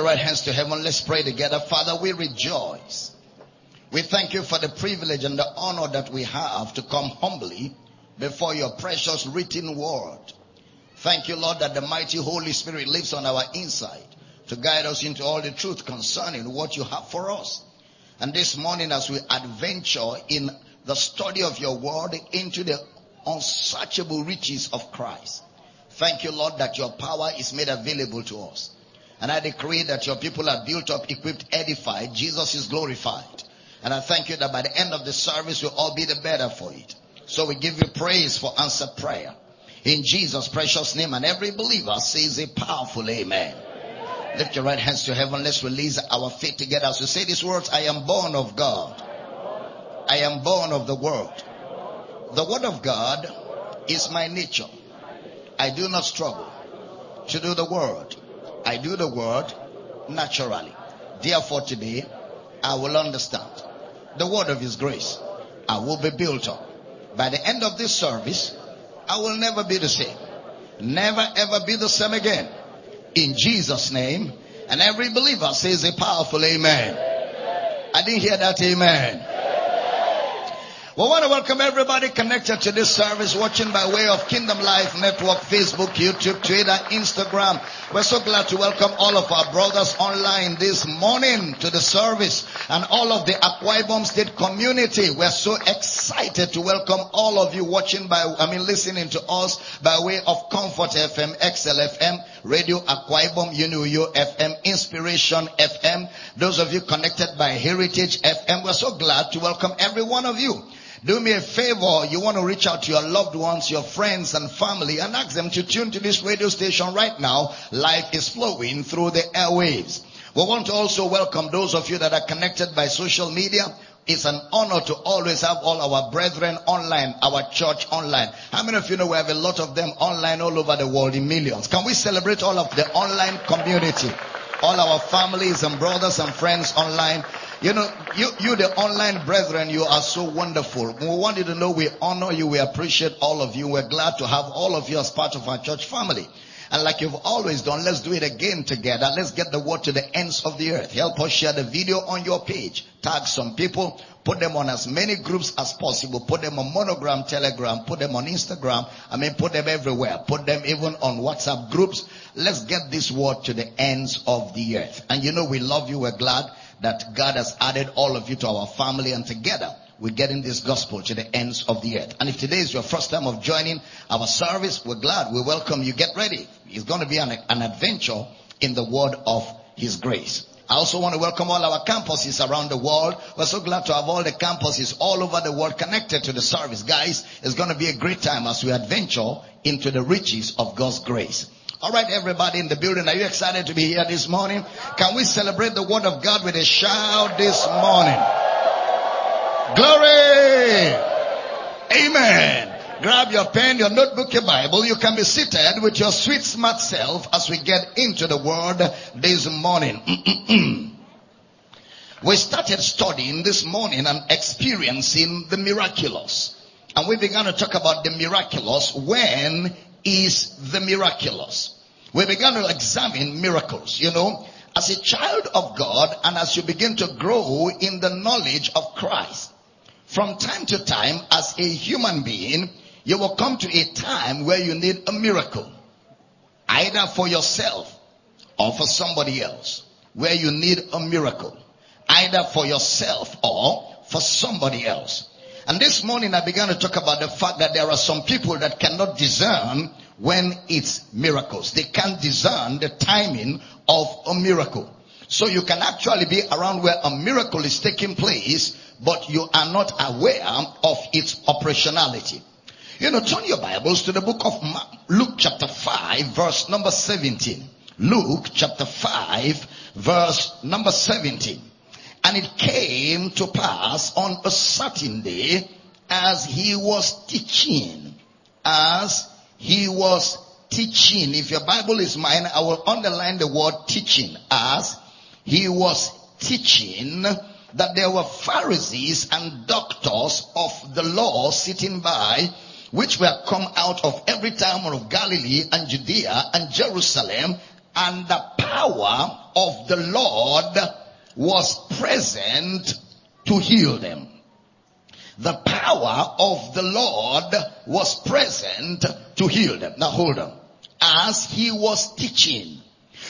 Your right hands to heaven. Let's pray together. Father, we rejoice. We thank you for the privilege and the honor that we have to come humbly before your precious written word. Thank you, Lord, that the mighty Holy Spirit lives on our inside to guide us into all the truth concerning what you have for us. And this morning, as we adventure in the study of your word into the unsearchable riches of Christ, thank you, Lord, that your power is made available to us. And I decree that your people are built up, equipped, edified. Jesus is glorified. And I thank you that by the end of the service, we'll all be the better for it. So we give you praise for answered prayer. In Jesus' precious name. And every believer says a powerful amen. Lift your right hands to heaven. Let's release our faith together as we say these words. I am born of God. I am born of the world. The word of God is my nature. I do not struggle to do the word. I do the word naturally. Therefore today, I will understand the word of his grace. I will be built up. By the end of this service, I will never be the same. Never ever be the same again. In Jesus name. And every believer says a powerful amen. I didn't hear that amen. We want to welcome everybody connected to this service, watching by way of Kingdom Life Network, Facebook, YouTube, Twitter, Instagram. We're so glad to welcome all of our brothers online this morning to the service and all of the Akwa State community. We're so excited to welcome all of you watching by, I mean, listening to us by way of Comfort FM, XLFM, Radio Akwa Ibom, Unuyo FM, Inspiration FM. Those of you connected by Heritage FM, we're so glad to welcome every one of you. Do me a favor. You want to reach out to your loved ones, your friends and family and ask them to tune to this radio station right now. Life is flowing through the airwaves. We want to also welcome those of you that are connected by social media. It's an honor to always have all our brethren online, our church online. How many of you know we have a lot of them online all over the world in millions? Can we celebrate all of the online community? All our families and brothers and friends online. You know, you, you the online brethren, you are so wonderful. We want you to know we honor you. We appreciate all of you. We're glad to have all of you as part of our church family. And like you've always done, let's do it again together. Let's get the word to the ends of the earth. Help us share the video on your page. Tag some people. Put them on as many groups as possible. Put them on Monogram, Telegram. Put them on Instagram. I mean, put them everywhere. Put them even on WhatsApp groups. Let's get this word to the ends of the earth. And you know, we love you. We're glad that God has added all of you to our family and together we're getting this gospel to the ends of the earth. And if today is your first time of joining our service, we're glad. We welcome you. Get ready. It's going to be an, an adventure in the word of his grace. I also want to welcome all our campuses around the world. We're so glad to have all the campuses all over the world connected to the service. Guys, it's going to be a great time as we adventure into the riches of God's grace. All right, everybody in the building, are you excited to be here this morning? Can we celebrate the word of God with a shout this morning? Glory! Amen. Grab your pen, your notebook, your Bible. You can be seated with your sweet smart self as we get into the word this morning. we started studying this morning and experiencing the miraculous. And we began to talk about the miraculous. When is the miraculous? We began to examine miracles, you know, as a child of God and as you begin to grow in the knowledge of Christ. From time to time, as a human being, you will come to a time where you need a miracle. Either for yourself or for somebody else. Where you need a miracle. Either for yourself or for somebody else. And this morning I began to talk about the fact that there are some people that cannot discern when it's miracles. They can't discern the timing of a miracle. So you can actually be around where a miracle is taking place, but you are not aware of its operationality. You know, turn your Bibles to the book of Luke chapter 5 verse number 17. Luke chapter 5 verse number 17. And it came to pass on a certain day as he was teaching, as he was teaching. If your Bible is mine, I will underline the word teaching as he was teaching that there were Pharisees and doctors of the law sitting by, which were come out of every town of Galilee and Judea and Jerusalem and the power of the Lord was present to heal them. The power of the Lord was present to heal them. Now hold on. As he was teaching.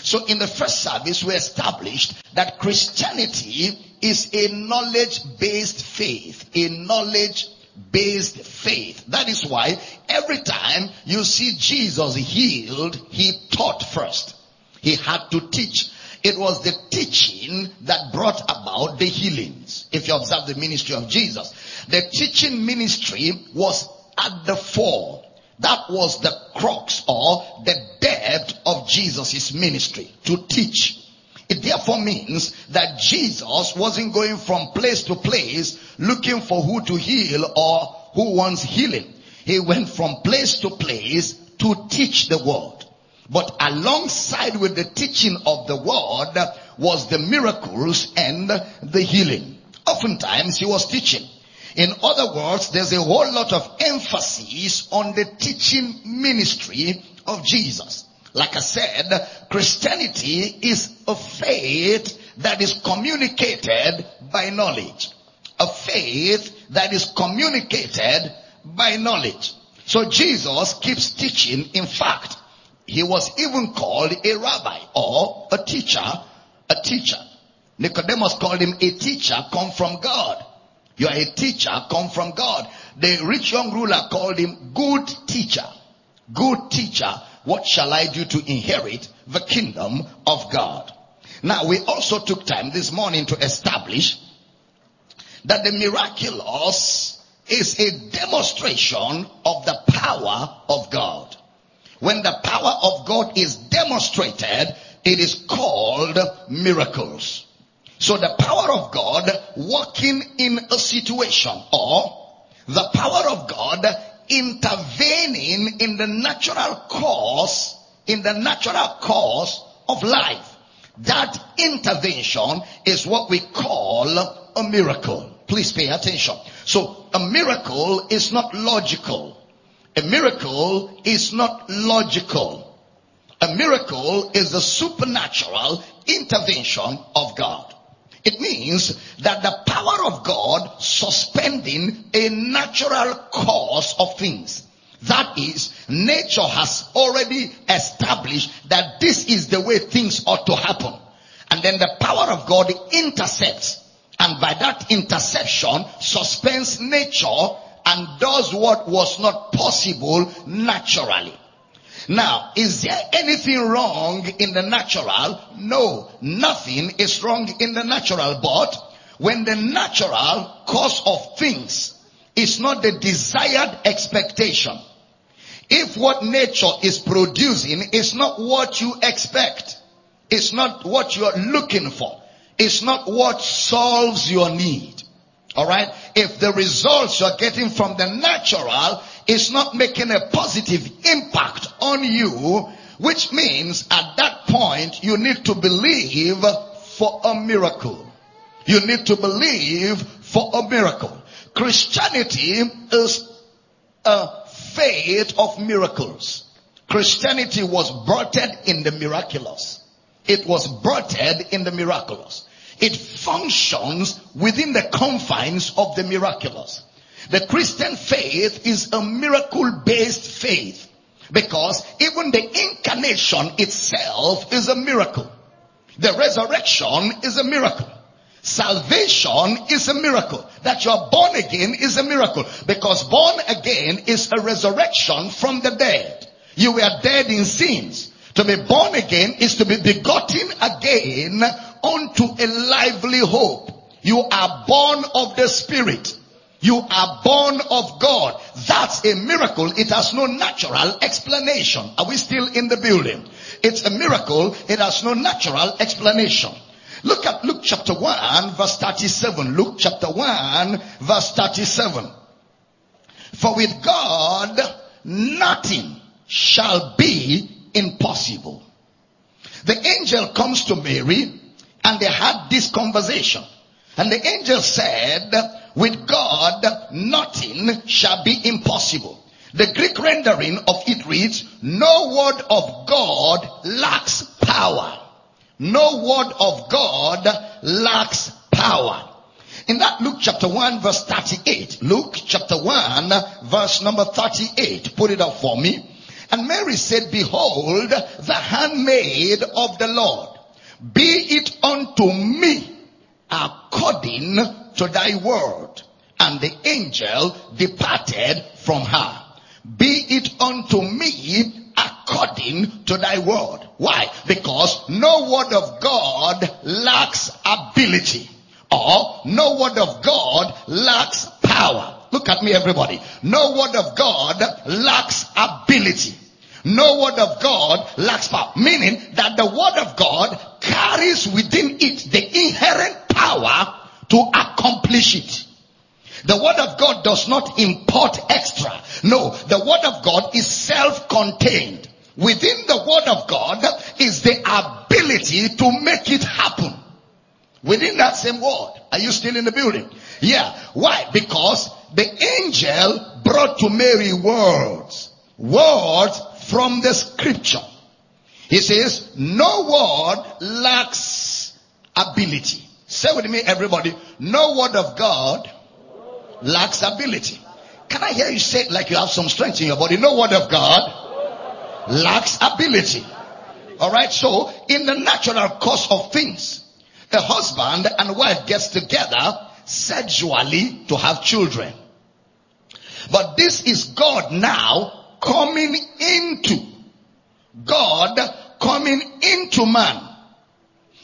So in the first service we established that Christianity is a knowledge based faith. A knowledge based faith. That is why every time you see Jesus healed, he taught first. He had to teach. It was the teaching that brought about the healings. If you observe the ministry of Jesus, the teaching ministry was at the fore. That was the crux or the depth of Jesus' ministry to teach. It therefore means that Jesus wasn't going from place to place looking for who to heal or who wants healing. He went from place to place to teach the word. But alongside with the teaching of the word was the miracles and the healing. Oftentimes he was teaching. In other words, there's a whole lot of emphasis on the teaching ministry of Jesus. Like I said, Christianity is a faith that is communicated by knowledge. A faith that is communicated by knowledge. So Jesus keeps teaching. In fact, he was even called a rabbi or a teacher, a teacher. Nicodemus called him a teacher come from God. You are a teacher come from God. The rich young ruler called him good teacher. Good teacher what shall I do to inherit the kingdom of God? Now we also took time this morning to establish that the miraculous is a demonstration of the power of God. When the power of God is demonstrated, it is called miracles. So the power of God working in a situation or the power of God intervening in the natural course, in the natural course of life. That intervention is what we call a miracle. Please pay attention. So a miracle is not logical. A miracle is not logical. A miracle is the supernatural intervention of God. It means that the power of God suspending a natural course of things. That is, nature has already established that this is the way things ought to happen. And then the power of God intercepts. And by that interception, suspends nature and does what was not possible naturally. Now, is there anything wrong in the natural? No, nothing is wrong in the natural, but when the natural cause of things is not the desired expectation, if what nature is producing is not what you expect, it's not what you're looking for, it's not what solves your need. Alright? If the results you're getting from the natural is not making a positive impact on you, which means at that point you need to believe for a miracle. You need to believe for a miracle. Christianity is a faith of miracles. Christianity was birthed in the miraculous. It was birthed in the miraculous. It functions within the confines of the miraculous. The Christian faith is a miracle based faith because even the incarnation itself is a miracle. The resurrection is a miracle. Salvation is a miracle. That you're born again is a miracle because born again is a resurrection from the dead. You were dead in sins. To be born again is to be begotten again unto a lively hope. You are born of the Spirit. You are born of God. That's a miracle. It has no natural explanation. Are we still in the building? It's a miracle. It has no natural explanation. Look at Luke chapter 1 verse 37. Luke chapter 1 verse 37. For with God nothing shall be impossible. The angel comes to Mary and they had this conversation. And the angel said, with God, nothing shall be impossible. The Greek rendering of it reads, no word of God lacks power. No word of God lacks power. In that Luke chapter 1 verse 38, Luke chapter 1 verse number 38, put it up for me. And Mary said, behold, the handmaid of the Lord, be it unto me according to thy word. And the angel departed from her. Be it unto me according to thy word. Why? Because no word of God lacks ability or no word of God lacks power. Look at me everybody. No word of God lacks ability. No word of God lacks power. Meaning that the word of God carries within it the inherent power to accomplish it. The word of God does not import extra. No, the word of God is self-contained. Within the word of God is the ability to make it happen. Within that same word. Are you still in the building? Yeah. Why? Because the angel brought to Mary words. Words from the scripture. He says, no word lacks ability. Say with me everybody, no word of God lacks ability. Can I hear you say it like you have some strength in your body? No word of God lacks ability. Alright, so in the natural course of things, a husband and wife gets together sexually to have children. But this is God now coming into God coming into man.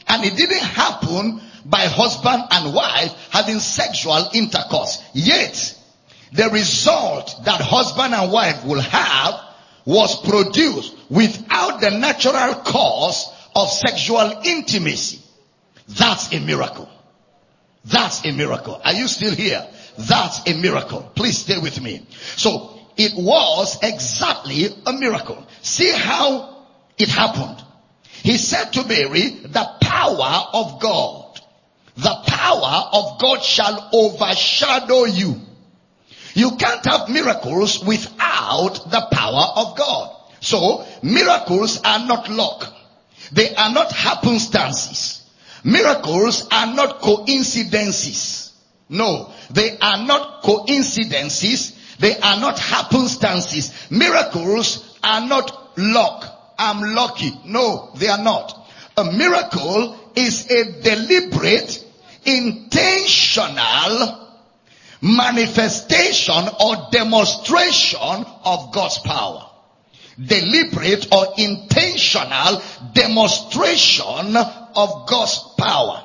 And it didn't happen by husband and wife having sexual intercourse. Yet, the result that husband and wife will have was produced without the natural cause of sexual intimacy. That's a miracle. That's a miracle. Are you still here? That's a miracle. Please stay with me. So, it was exactly a miracle. See how it happened. He said to Mary, the power of God, the power of God shall overshadow you. You can't have miracles without the power of God. So, miracles are not luck. They are not happenstances. Miracles are not coincidences. No, they are not coincidences. They are not happenstances. Miracles are not luck. I'm lucky. No, they are not. A miracle is a deliberate, intentional manifestation or demonstration of God's power. Deliberate or intentional demonstration of God's power.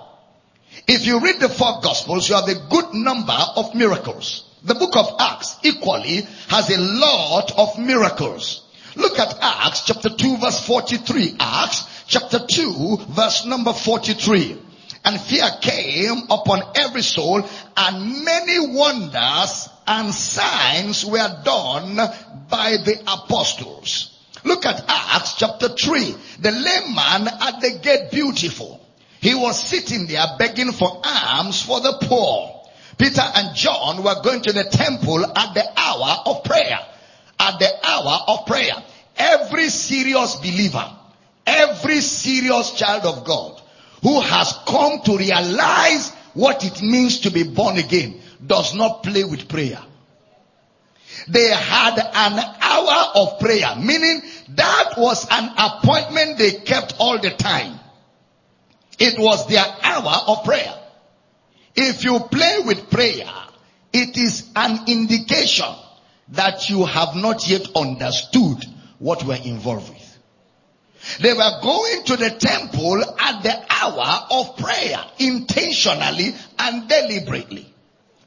If you read the four gospels, you have a good number of miracles. The book of Acts equally has a lot of miracles. Look at Acts chapter 2 verse 43. Acts chapter 2 verse number 43. And fear came upon every soul and many wonders and signs were done by the apostles. Look at Acts chapter 3. The lame man at the gate beautiful. He was sitting there begging for alms for the poor. Peter and John were going to the temple at the hour of prayer. At the hour of prayer. Every serious believer, every serious child of God who has come to realize what it means to be born again does not play with prayer. They had an hour of prayer, meaning that was an appointment they kept all the time. It was their hour of prayer. If you play with prayer, it is an indication that you have not yet understood what we're involved with. They were going to the temple at the hour of prayer, intentionally and deliberately.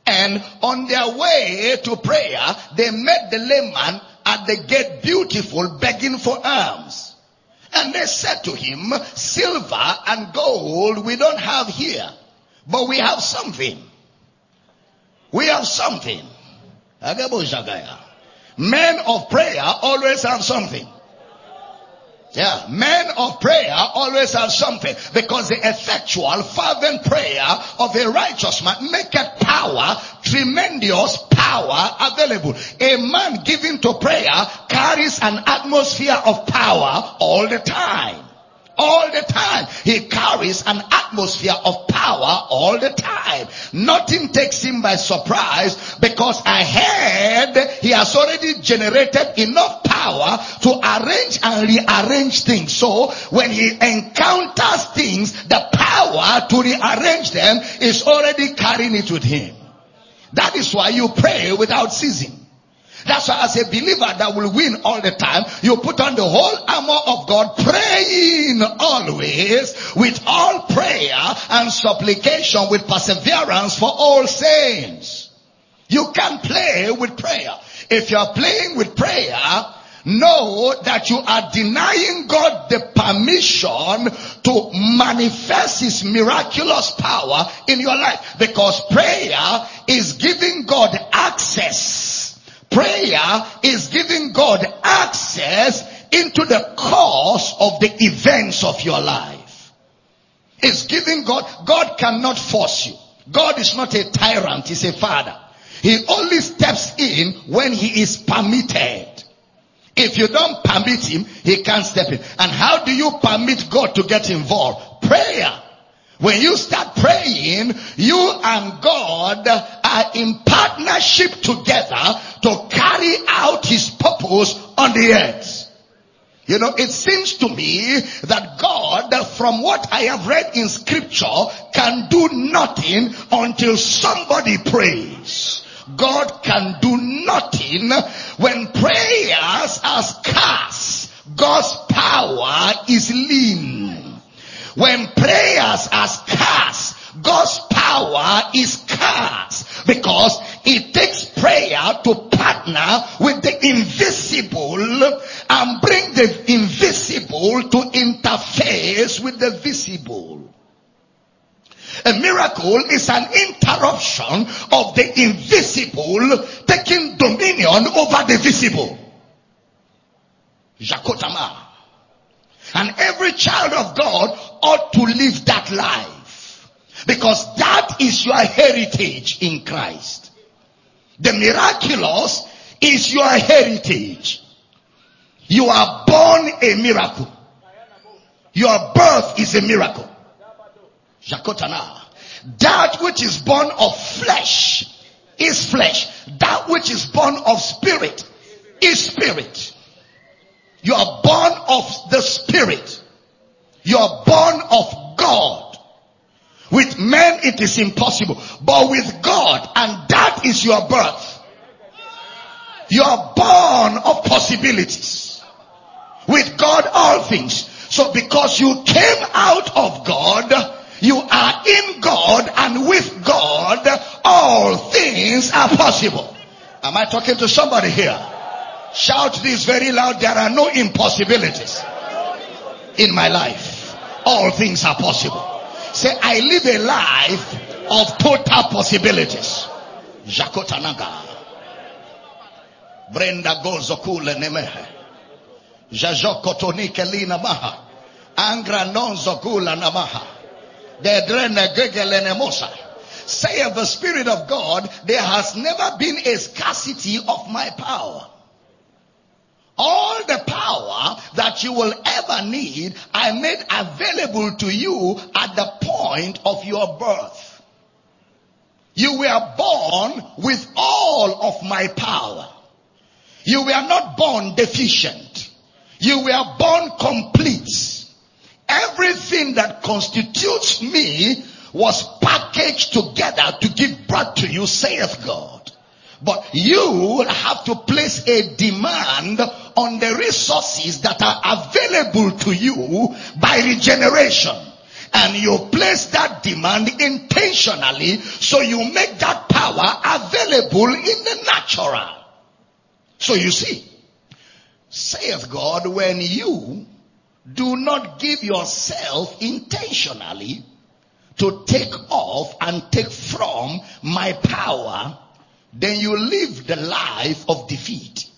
And on their way to prayer, they met the layman at the gate beautiful begging for alms. And they said to him, silver and gold we don't have here, but we have something. We have something. Men of prayer always have something. Yeah, men of prayer always have something because the effectual fervent prayer of a righteous man maketh power, tremendous power available. A man given to prayer carries an atmosphere of power all the time. All the time. He carries an atmosphere of power all the time. Nothing takes him by surprise because ahead he has already generated enough power to arrange and rearrange things. So when he encounters things, the power to rearrange them is already carrying it with him. That is why you pray without ceasing. That's why as a believer that will win all the time, you put on the whole armor of God, praying always with all prayer and supplication with perseverance for all saints. You can play with prayer. If you are playing with prayer, know that you are denying God the permission to manifest his miraculous power in your life because prayer is giving God access Prayer is giving God access into the course of the events of your life. It's giving God, God cannot force you. God is not a tyrant, he's a father. He only steps in when he is permitted. If you don't permit him, he can't step in. And how do you permit God to get involved? Prayer. When you start praying, you and God are in partnership together to carry out his purpose on the earth. You know, it seems to me that God, from what I have read in scripture, can do nothing until somebody prays. God can do nothing when prayers are scarce. God's power is lean. When prayers are scarce, God's power is scarce because it takes prayer to partner with the invisible and bring the invisible to interface with the visible. A miracle is an interruption of the invisible taking dominion over the visible. Jakotama. And every child of God ought to live that life. Because that is your heritage in Christ. The miraculous is your heritage. You are born a miracle. Your birth is a miracle. That which is born of flesh is flesh. That which is born of spirit is spirit. You are born of the Spirit. You are born of God. With men it is impossible, but with God, and that is your birth. You are born of possibilities. With God all things. So because you came out of God, you are in God and with God, all things are possible. Am I talking to somebody here? Shout this very loud. There are no impossibilities in my life. All things are possible. Say, I live a life of total possibilities. Jakotanaga. Brenda gozokule nemehe. Jajokotonike lina maha. Angra non zokula namaha. Dedrene gegele nemosa. Say of the Spirit of God, there has never been a scarcity of my power. All the power that you will ever need, I made available to you at the point of your birth. You were born with all of my power. You were not born deficient. You were born complete. Everything that constitutes me was packaged together to give birth to you, saith God. But you have to place a demand on the resources that are available to you by regeneration. And you place that demand intentionally so you make that power available in the natural. So you see, saith God, when you do not give yourself intentionally to take off and take from my power, then you live the life of defeat.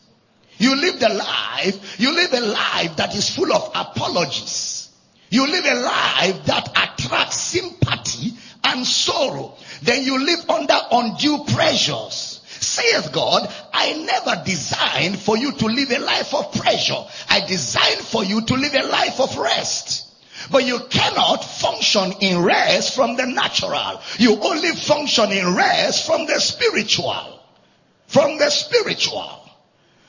You live the life, you live a life that is full of apologies. You live a life that attracts sympathy and sorrow. Then you live under undue pressures. Saith God, I never designed for you to live a life of pressure. I designed for you to live a life of rest. But you cannot function in rest from the natural. You only function in rest from the spiritual. From the spiritual.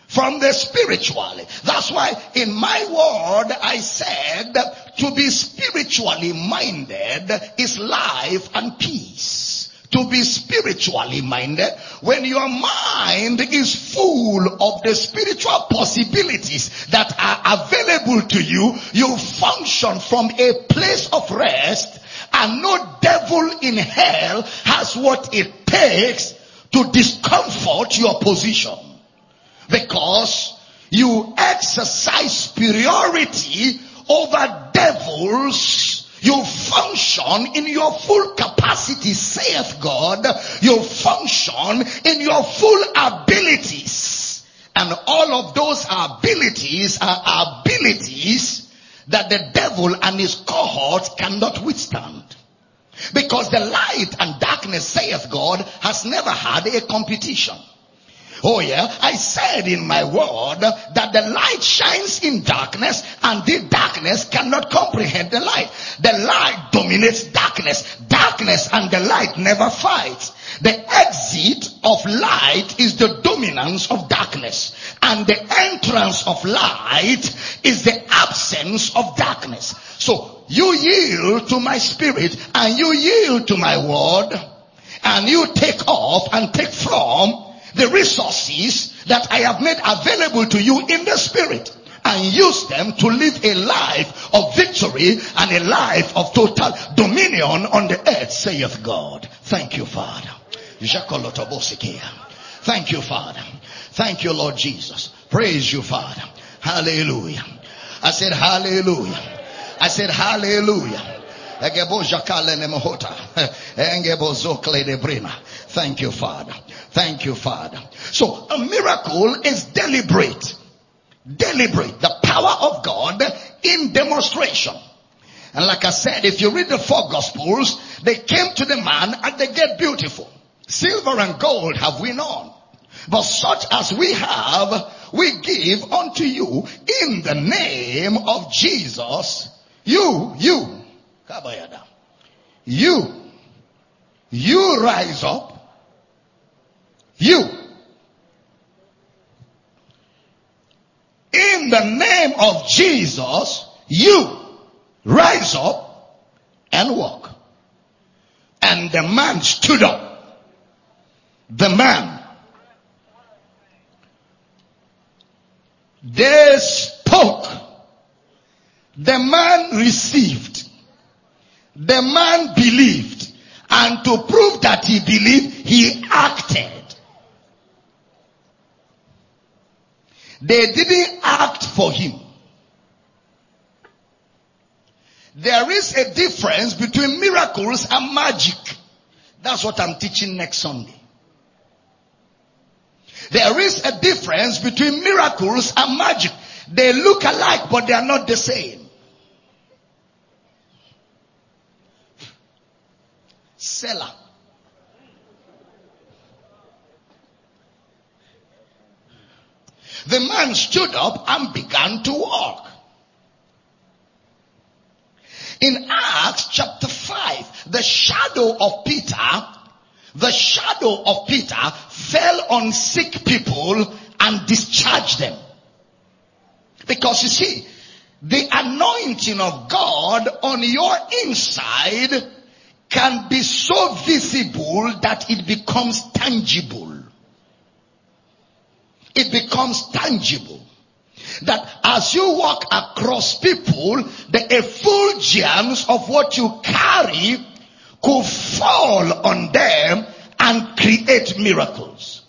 From the spiritual. That's why in my word I said to be spiritually minded is life and peace to be spiritually minded, when your mind is full of the spiritual possibilities that are available to you, you function from a place of rest and no devil in hell has what it takes to discomfort your position. Because you exercise superiority over devils you function in your full capacity, saith God. You function in your full abilities. And all of those abilities are abilities that the devil and his cohort cannot withstand. Because the light and darkness, saith God, has never had a competition. Oh yeah, I said in my word that the light shines in darkness and the darkness cannot comprehend the light. The light dominates darkness. Darkness and the light never fight. The exit of light is the dominance of darkness and the entrance of light is the absence of darkness. So you yield to my spirit and you yield to my word and you take off and take from the resources that I have made available to you in the spirit and use them to live a life of victory and a life of total dominion on the earth, saith God. Thank you, Father. Thank you, Father. Thank you, Lord Jesus. Praise you, Father. Hallelujah. I said hallelujah. I said hallelujah. Thank you, Father. Thank you, Father. So a miracle is deliberate. Deliberate. The power of God in demonstration. And like I said, if you read the four gospels, they came to the man and they get beautiful. Silver and gold have we none. But such as we have, we give unto you in the name of Jesus. You, you, you, you rise up you. In the name of Jesus, you rise up and walk. And the man stood up. The man. They spoke. The man received. The man believed. And to prove that he believed, he acted. They didn't act for him. There is a difference between miracles and magic. That's what I'm teaching next Sunday. There is a difference between miracles and magic. They look alike, but they are not the same. Selah. The man stood up and began to walk. In Acts chapter 5, the shadow of Peter, the shadow of Peter fell on sick people and discharged them. Because you see, the anointing of God on your inside can be so visible that it becomes tangible it becomes tangible. That as you walk across people, the effulgence of what you carry could fall on them and create miracles.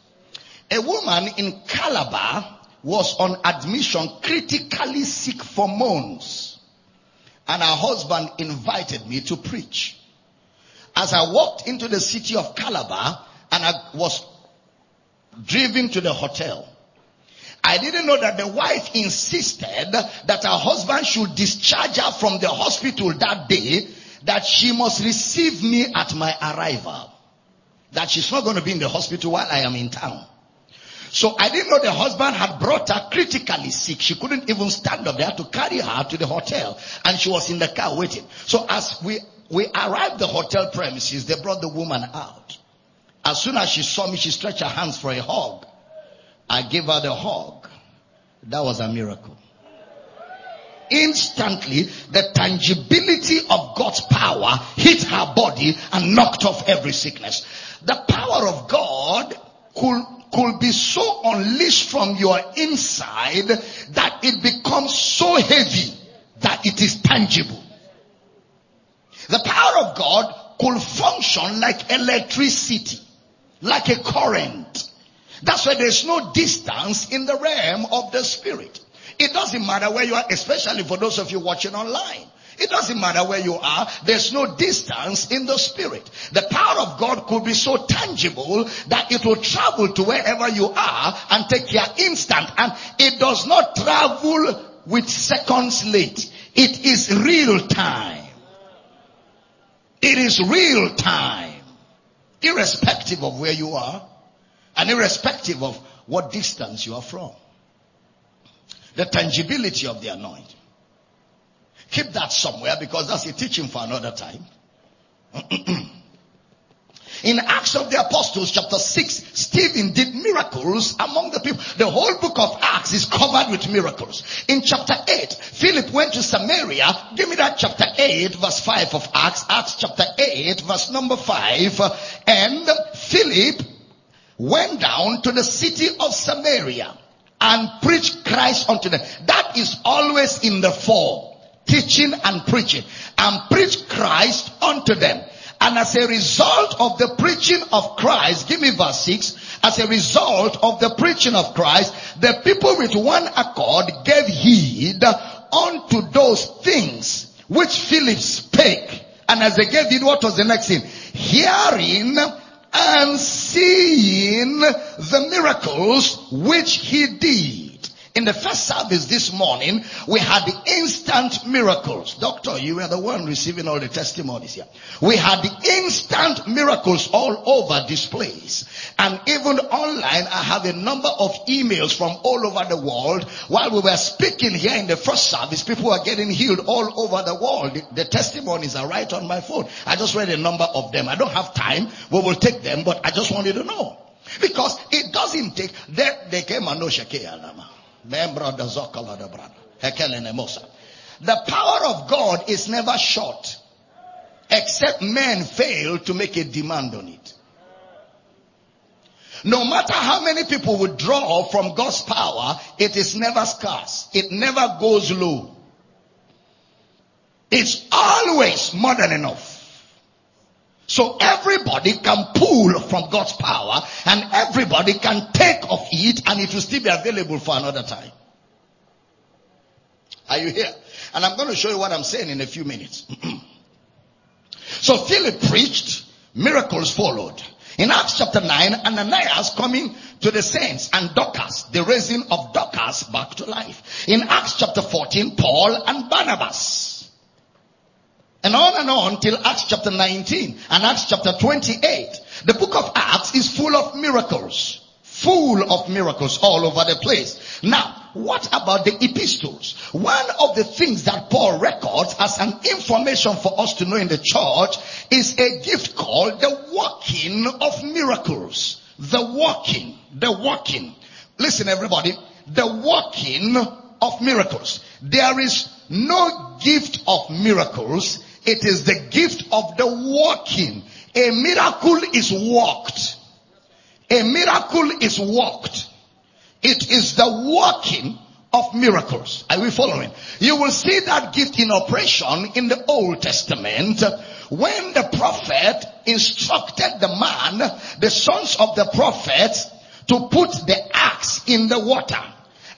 A woman in Calabar was on admission critically sick for months. And her husband invited me to preach. As I walked into the city of Calabar and I was driven to the hotel, I didn't know that the wife insisted that her husband should discharge her from the hospital that day, that she must receive me at my arrival. That she's not going to be in the hospital while I am in town. So I didn't know the husband had brought her critically sick. She couldn't even stand up. They had to carry her to the hotel and she was in the car waiting. So as we, we arrived the hotel premises, they brought the woman out. As soon as she saw me, she stretched her hands for a hug. I gave her the hug. That was a miracle. Instantly, the tangibility of God's power hit her body and knocked off every sickness. The power of God could, could be so unleashed from your inside that it becomes so heavy that it is tangible. The power of God could function like electricity, like a current. That's why there's no distance in the realm of the spirit. It doesn't matter where you are, especially for those of you watching online. It doesn't matter where you are. There's no distance in the spirit. The power of God could be so tangible that it will travel to wherever you are and take your instant. And it does not travel with seconds late. It is real time. It is real time. Irrespective of where you are and irrespective of what distance you are from. The tangibility of the anointing. Keep that somewhere because that's a teaching for another time. In Acts of the Apostles chapter 6, Stephen did miracles among the people. The whole book of Acts is covered with miracles. In chapter 8, Philip went to Samaria. Give me that chapter 8 verse 5 of Acts. Acts chapter 8 verse number 5. And Philip went down to the city of Samaria and preached Christ unto them. That is always in the form teaching and preaching and preach Christ unto them. And as a result of the preaching of Christ, give me verse 6, as a result of the preaching of Christ, the people with one accord gave heed unto those things which Philip spake. And as they gave heed, what was the next thing? Hearing and seeing the miracles which he did. In the first service this morning, we had the instant miracles. Doctor, you were the one receiving all the testimonies here. We had the instant miracles all over this place. And even online, I have a number of emails from all over the world. While we were speaking here in the first service, people were getting healed all over the world. The, the testimonies are right on my phone. I just read a number of them. I don't have time. We will take them, but I just wanted to know. Because it doesn't take, they, they came and no the power of God is never short, except men fail to make a demand on it. No matter how many people withdraw from God's power, it is never scarce. It never goes low. It's always more than enough. So everybody can pull from God's power and everybody can take of it and it will still be available for another time. Are you here? And I'm going to show you what I'm saying in a few minutes. so Philip preached, miracles followed. In Acts chapter 9, Ananias coming to the saints and Dorcas, the raising of Dorcas back to life. In Acts chapter 14, Paul and Barnabas. And on and on till Acts chapter 19 and Acts chapter 28. The book of Acts is full of miracles. Full of miracles all over the place. Now, what about the epistles? One of the things that Paul records as an information for us to know in the church is a gift called the working of miracles. The working, the working. Listen everybody, the working of miracles. There is no gift of miracles it is the gift of the walking. A miracle is walked. A miracle is walked. It is the walking of miracles. Are we following? You will see that gift in operation in the Old Testament when the prophet instructed the man, the sons of the prophets, to put the axe in the water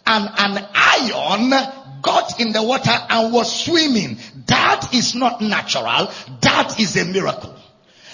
and an iron got in the water and was swimming. That is not natural. That is a miracle.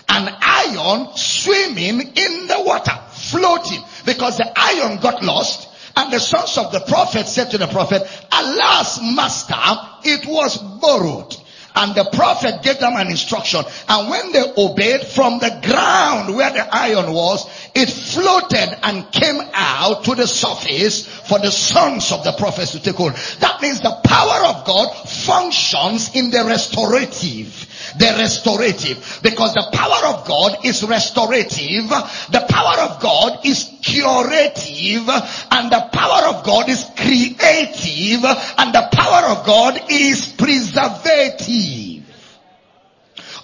An iron swimming in the water, floating, because the iron got lost. And the sons of the prophet said to the prophet, alas master, it was borrowed. And the prophet gave them an instruction. And when they obeyed from the ground where the iron was, it floated and came out to the surface for the sons of the prophets to take hold. That means the power of God functions in the restorative the restorative. Because the power of God is restorative, the power of God is curative, and the power of God is creative, and the power of God is preservative.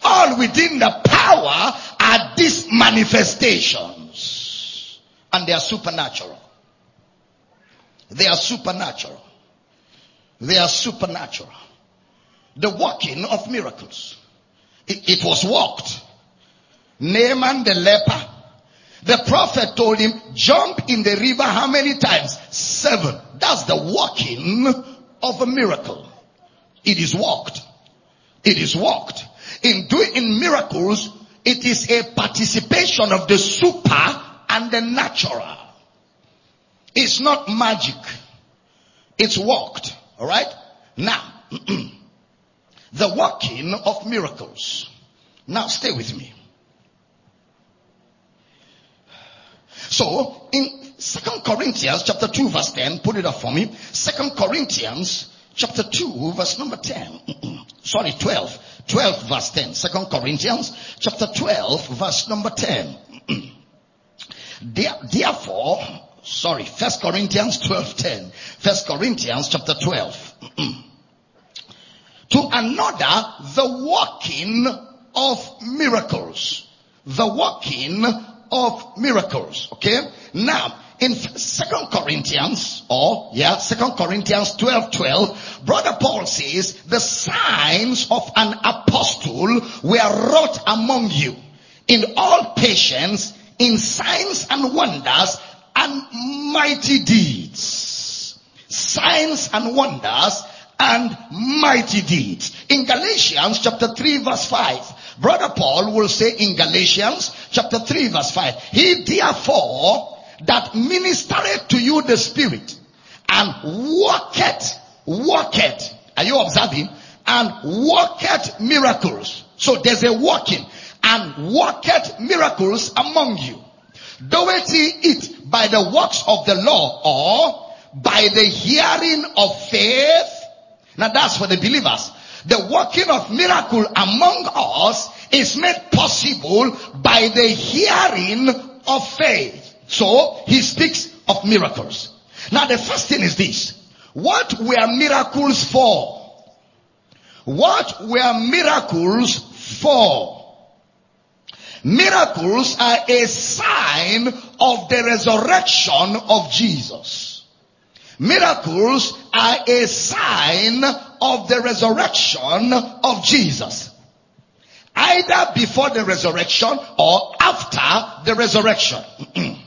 All within the power are these manifestations. And they are supernatural. They are supernatural. They are supernatural. The working of miracles. It, it was walked. Naaman the leper. The prophet told him, jump in the river how many times? Seven. That's the working of a miracle. It is walked. It is walked. In doing miracles, it is a participation of the super and the natural. It's not magic. It's worked. Alright? Now, the working of miracles. Now stay with me. So in Second Corinthians chapter 2 verse 10, put it up for me. Second Corinthians chapter 2 verse number 10. Sorry, 12. 12 verse 10. Second Corinthians chapter 12 verse number 10. Therefore, sorry, First Corinthians 12 10. First Corinthians chapter 12. to another the working of miracles. The working of miracles. Okay? Now, in second Corinthians, or yeah, second Corinthians 12, 12, brother Paul says, the signs of an apostle were wrought among you in all patience, in signs and wonders and mighty deeds. Signs and wonders and mighty deeds. In Galatians chapter 3 verse 5, brother Paul will say in Galatians chapter 3 verse 5, he therefore that ministereth to you the spirit and worketh, worketh, are you observing? And worketh miracles. So there's a working and worketh miracles among you. Doeth he it by the works of the law or by the hearing of faith now that's for the believers. The working of miracle among us is made possible by the hearing of faith. So he speaks of miracles. Now the first thing is this. What were miracles for? What were miracles for? Miracles are a sign of the resurrection of Jesus. Miracles are a sign of the resurrection of Jesus. Either before the resurrection or after the resurrection.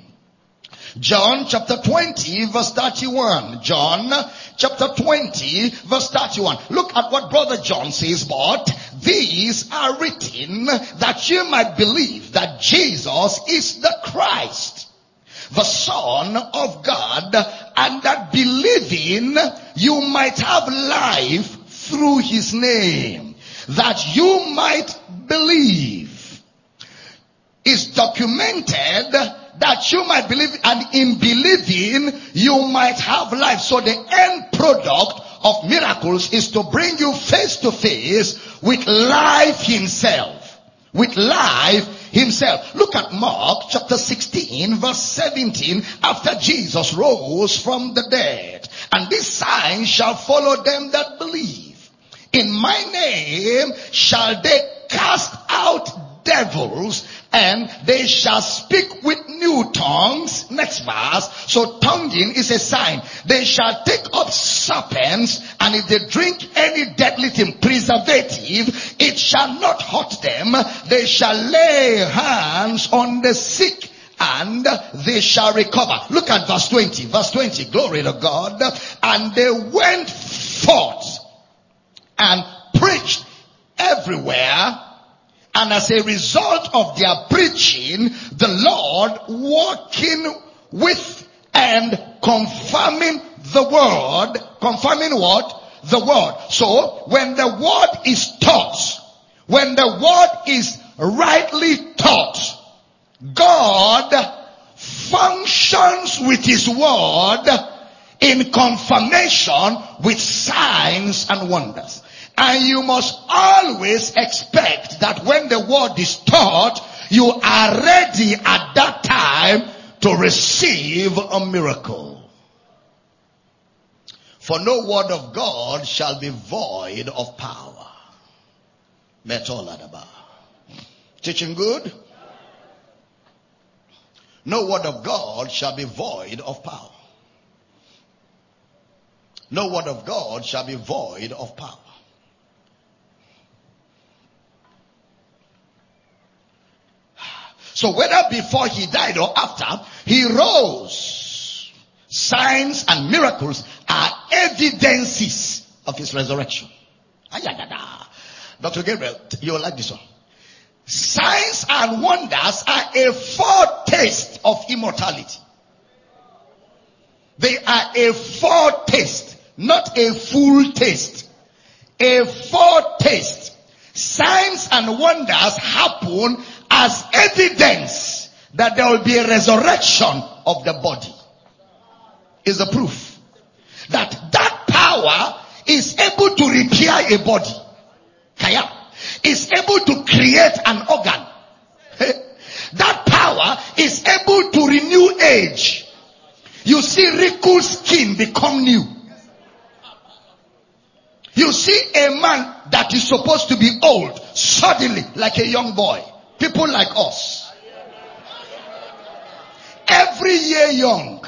John chapter 20 verse 31. John chapter 20 verse 31. Look at what brother John says, but these are written that you might believe that Jesus is the Christ, the Son of God, and that believing you might have life through his name. That you might believe. Is documented that you might believe and in believing you might have life. So the end product of miracles is to bring you face to face with life himself. With life himself. Look at Mark chapter 16 verse 17 after Jesus rose from the dead. And this sign shall follow them that believe. In my name shall they cast out devils and they shall speak with new tongues. Next verse. So tonguing is a sign. They shall take up serpents and if they drink any deadly thing, preservative, it shall not hurt them. They shall lay hands on the sick and they shall recover. Look at verse 20. Verse 20. Glory to God. And they went forth and preached everywhere and as a result of their preaching, the Lord working with and confirming the word, confirming what? The word. So when the word is taught, when the word is rightly taught, God functions with his word in confirmation with signs and wonders. And you must always expect that when the word is taught, you are ready at that time to receive a miracle. For no word of God shall be void of power. Metoladaba. Teaching good? No word of God shall be void of power. No word of God shall be void of power. So whether before he died or after, he rose. Signs and miracles are evidences of his resurrection. Dr. Gabriel, you'll like this one. Signs and wonders are a foretaste of immortality. They are a foretaste, not a full taste. A foretaste. Signs and wonders happen as evidence that there will be a resurrection of the body. Is the proof that that power is able to repair a body. Kaya is able to create an organ. that power is able to renew age. You see wrinkled skin become new. You see a man that is supposed to be old suddenly like a young boy. People like us. Every year young.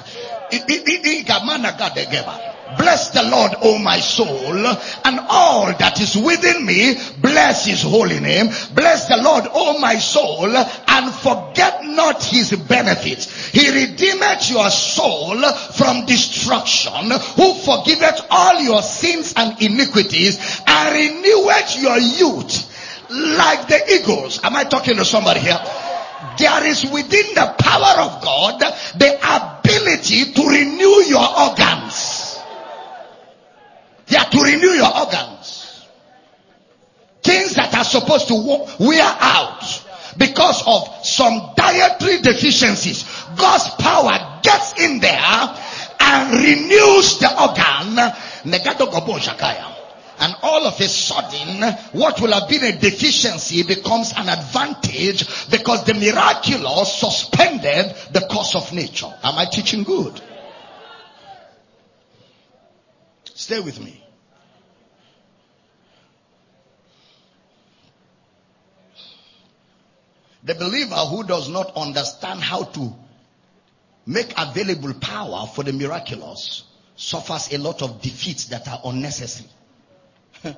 Bless the Lord, O my soul, and all that is within me. Bless his holy name. Bless the Lord, O my soul, and forget not his benefits. He redeemeth your soul from destruction, who forgiveth all your sins and iniquities, and reneweth your youth like the eagles. Am I talking to somebody here? There is within the power of God the ability to renew your organs. Yeah, to renew your organs. Things that are supposed to wear out because of some dietary deficiencies. God's power gets in there and renews the organ. And all of a sudden, what will have been a deficiency becomes an advantage because the miraculous suspended the course of nature. Am I teaching good? Stay with me. The believer who does not understand how to make available power for the miraculous suffers a lot of defeats that are unnecessary.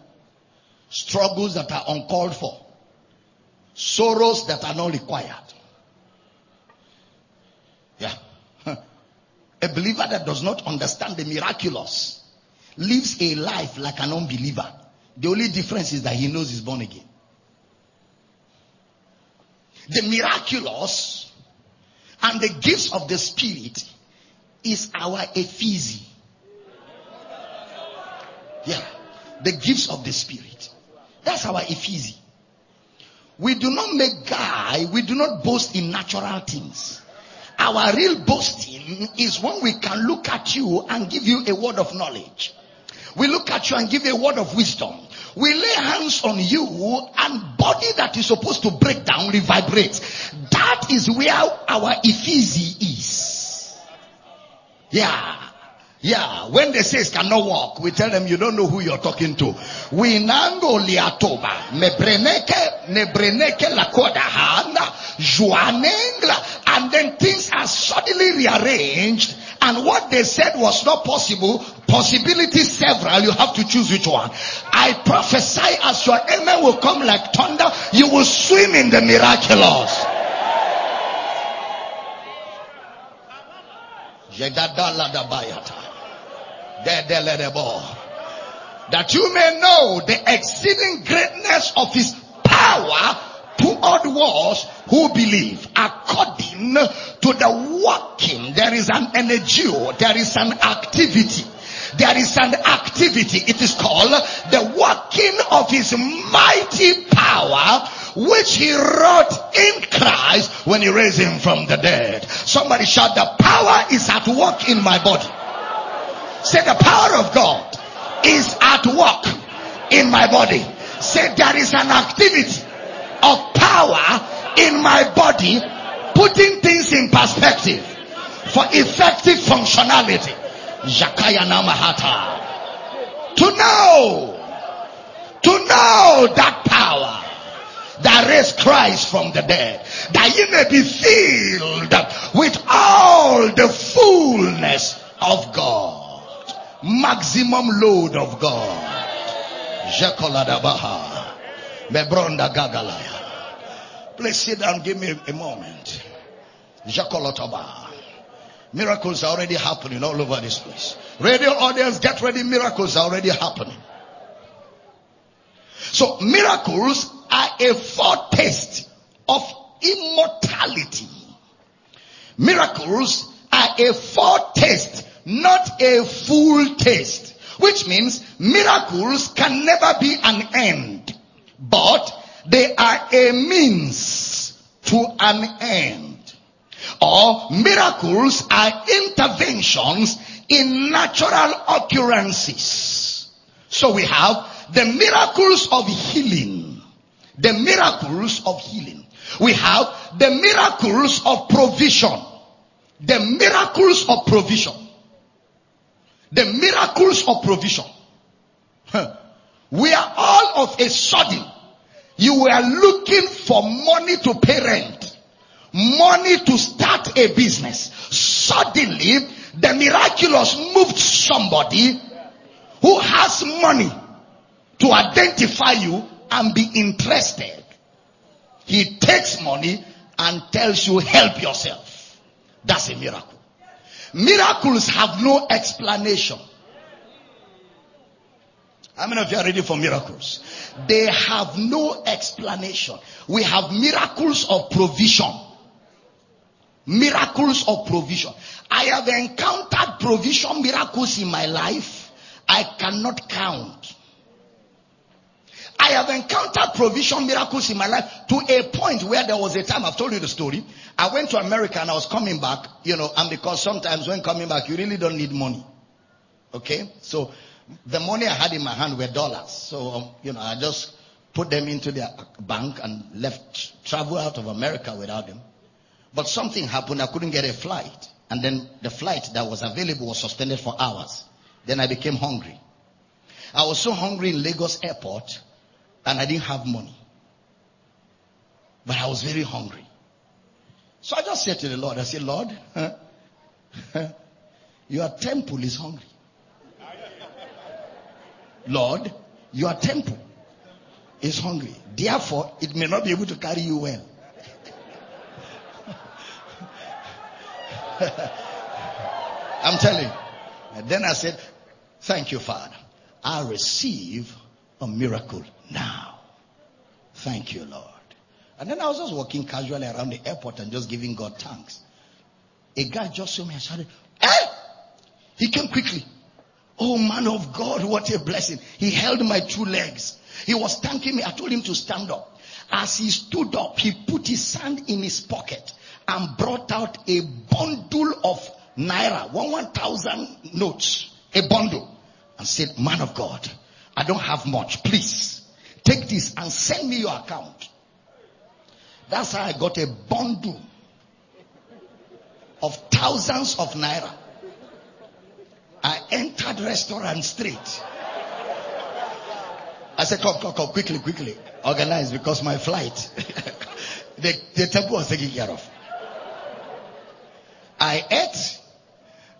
struggles that are uncalled for, sorrows that are not required. Yeah. A believer that does not understand the miraculous lives a life like an unbeliever. The only difference is that he knows he's born again. The miraculous and the gifts of the Spirit is our ephesia. Yeah. The gifts of the Spirit. That's our ephesia. We do not make guy, we do not boast in natural things. Our real boasting is when we can look at you and give you a word of knowledge. We look at you and give a word of wisdom. We lay hands on you and body that is supposed to break down revibrates. That is where our ephesia is. Yeah. Yeah, when they say it cannot walk, we tell them you don't know who you're talking to. We nango liatoba, nebreneke, nebreneke lakoda handa, juanengla, and then things are suddenly rearranged, and what they said was not possible, possibilities several, you have to choose which one. I prophesy as your amen will come like thunder, you will swim in the miraculous. That you may know the exceeding greatness of his power toward us who believe according to the working there is an energy there is an activity there is an activity it is called the working of his mighty power which he wrought in Christ when he raised him from the dead. Somebody shout, the power is at work in my body. Say the power of God is at work in my body. Say there is an activity of power in my body putting things in perspective for effective functionality. Namahata. To know, to know that power that raised Christ from the dead, that you may be filled with all the fullness of God, maximum load of God. Jekoladabaha, Mebronda Gagalaya. Please sit down, give me a moment. Jakolotaba. Miracles are already happening all over this place. Radio audience, get ready. Miracles are already happening. So miracles are a foretaste of immortality. Miracles are a foretaste, not a full taste. Which means miracles can never be an end, but they are a means to an end. Or miracles are interventions in natural occurrences. So we have the miracles of healing. The miracles of healing. We have the miracles of provision. The miracles of provision. The miracles of provision. We are all of a sudden, you were looking for money to pay rent, money to start a business. Suddenly, the miraculous moved somebody who has money to identify you and be interested. He takes money and tells you help yourself. That's a miracle. Miracles have no explanation. How many of you are ready for miracles? They have no explanation. We have miracles of provision. Miracles of provision. I have encountered provision miracles in my life. I cannot count. I have encountered provision miracles in my life to a point where there was a time, I've told you the story. I went to America and I was coming back, you know, and because sometimes when coming back, you really don't need money. Okay? So, the money I had in my hand were dollars. So, um, you know, I just put them into the bank and left, travel out of America without them. But something happened. I couldn't get a flight. And then the flight that was available was suspended for hours. Then I became hungry. I was so hungry in Lagos airport and I didn't have money. But I was very hungry. So I just said to the Lord, I said, Lord, your temple is hungry. Lord, your temple is hungry. Therefore, it may not be able to carry you well. I'm telling you. And then I said, thank you, Father. I receive a miracle now. Thank you, Lord. And then I was just walking casually around the airport and just giving God thanks. A guy just saw me and shouted, Eh? He came quickly. Oh man of God, what a blessing. He held my two legs. He was thanking me. I told him to stand up. As he stood up, he put his hand in his pocket and brought out a bundle of naira, one one thousand notes, a bundle, and said, man of God, I don't have much. Please take this and send me your account. That's how I got a bundle of thousands of naira. I entered restaurant street. I said, come, come, come, quickly, quickly. Organize because my flight, the, the temple was taken care of. I ate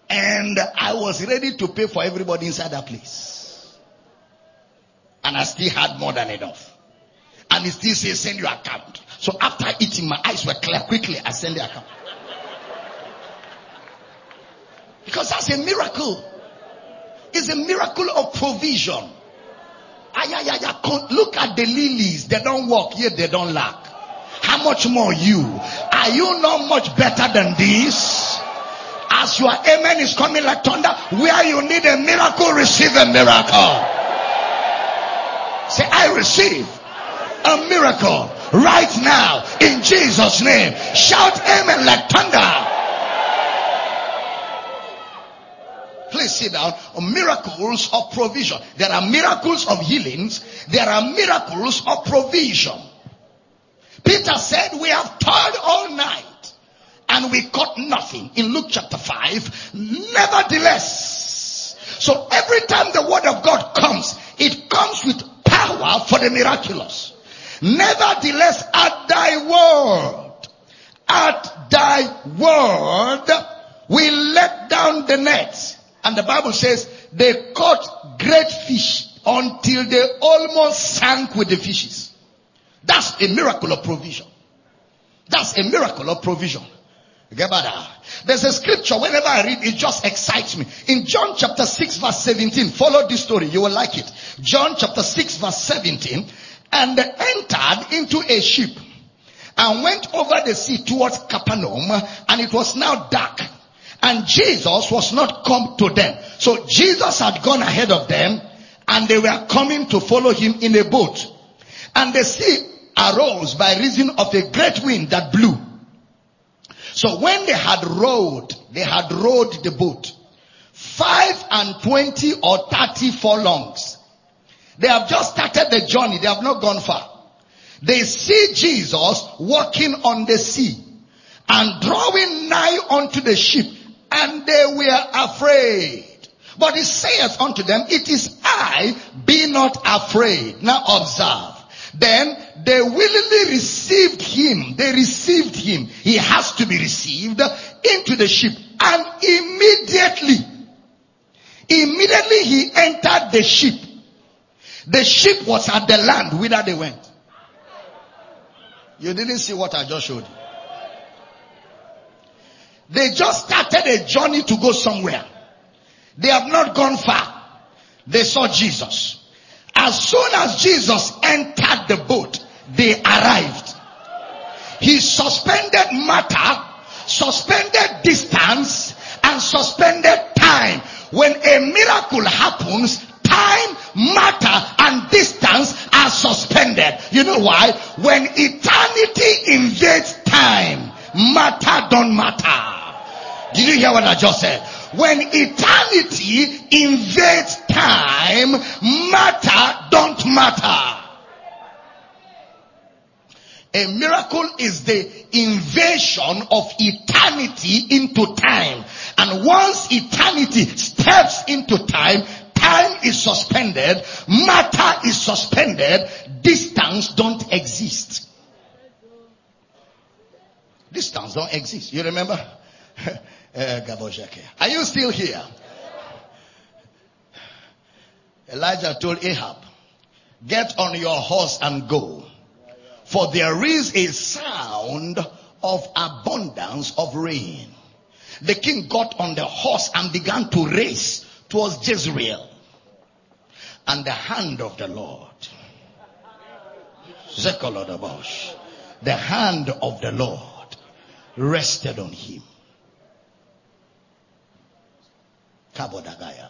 and I was ready to pay for everybody inside that place. And I still had more than enough. And he still says, send your account. So after eating, my eyes were clear. Quickly, I send the account. Because that's a miracle. It's a miracle of provision. Look at the lilies. They don't walk, yet they don't lack. How much more you? Are you not much better than this? As your amen is coming like thunder, where you need a miracle, receive a miracle. Say, I receive a miracle. right now in Jesus name. Shout amen like thunder. Please sit down. On miracles of provision. There are miracles of healings. There are miracles of provision. Peter said, we have toiled all night and we caught nothing in Luke chapter 5. Nevertheless, so every time the word of God comes, it comes with power for the miraculous. Nevertheless, at thy word, at thy word, we let down the nets. And the Bible says they caught great fish until they almost sank with the fishes. That's a miracle of provision. That's a miracle of provision. There's a scripture whenever I read it just excites me. In John chapter 6 verse 17, follow this story, you will like it. John chapter 6 verse 17, and they entered into a ship and went over the sea towards Capernaum and it was now dark and Jesus was not come to them. So Jesus had gone ahead of them and they were coming to follow him in a boat. And the sea arose by reason of a great wind that blew. So when they had rowed, they had rowed the boat five and twenty or thirty furlongs. They have just started the journey. They have not gone far. They see Jesus walking on the sea and drawing nigh unto the ship and they were afraid. But he saith unto them, it is I, be not afraid. Now observe. Then they willingly received him. They received him. He has to be received into the ship. And immediately, immediately he entered the ship. The ship was at the land whither they went. You didn't see what I just showed you. They just started a journey to go somewhere. They have not gone far. They saw Jesus. As soon as Jesus entered the boat, they arrived. He suspended matter, suspended distance, and suspended time. When a miracle happens, time, matter, and distance are suspended. You know why? When eternity invades time, matter don't matter. Did you hear what I just said? When eternity invades time, matter don't matter. A miracle is the invasion of eternity into time. And once eternity steps into time, time is suspended, matter is suspended, distance don't exist. Distance don't exist. You remember? Uh, Are you still here? Elijah told Ahab, get on your horse and go. For there is a sound of abundance of rain. The king got on the horse and began to race towards Jezreel. And the hand of the Lord, the hand of the Lord rested on him. Kabodagaya.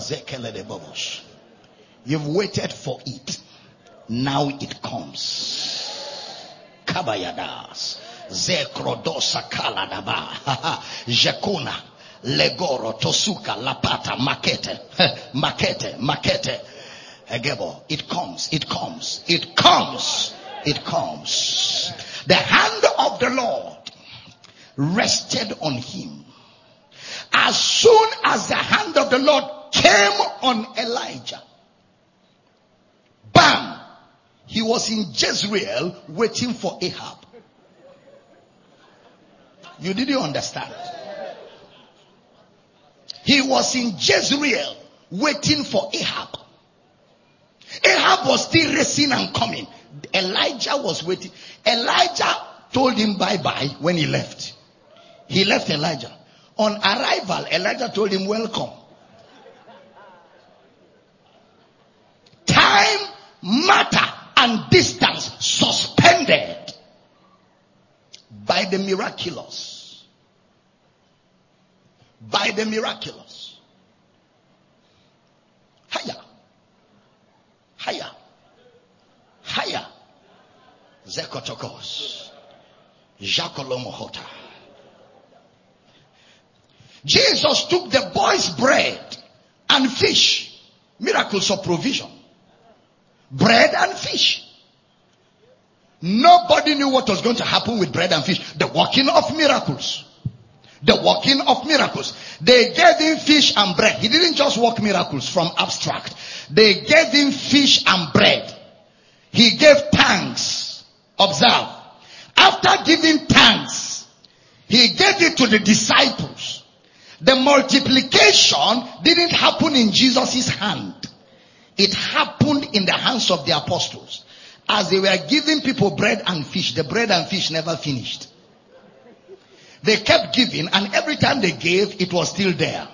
Zekele de bobos. You've waited for it. Now it comes. Kabayadas. Zekrodosa kaladaba. Jekuna. Legoro, Tosuka, Lapata, Makete, Makete, Makete. Egebo. It comes, it comes, it comes, it comes. The hand of the Lord rested on him. As soon as the hand of the Lord came on Elijah, bam, he was in Jezreel waiting for Ahab. You didn't understand. He was in Jezreel waiting for Ahab. Ahab was still racing and coming. Elijah was waiting. Elijah told him bye bye when he left. He left Elijah. On arrival, Elijah told him, Welcome. Time, matter, and distance suspended by the miraculous. By the miraculous. Higher. Higher. Higher. Zekotokos. Jacolomohota. Jesus took the boy's bread and fish. Miracles of provision. Bread and fish. Nobody knew what was going to happen with bread and fish. The working of miracles. The working of miracles. They gave him fish and bread. He didn't just work miracles from abstract. They gave him fish and bread. He gave thanks. Observe. After giving thanks, he gave it to the disciples. The multiplication didn't happen in Jesus' hand. It happened in the hands of the apostles. As they were giving people bread and fish, the bread and fish never finished. They kept giving and every time they gave, it was still there.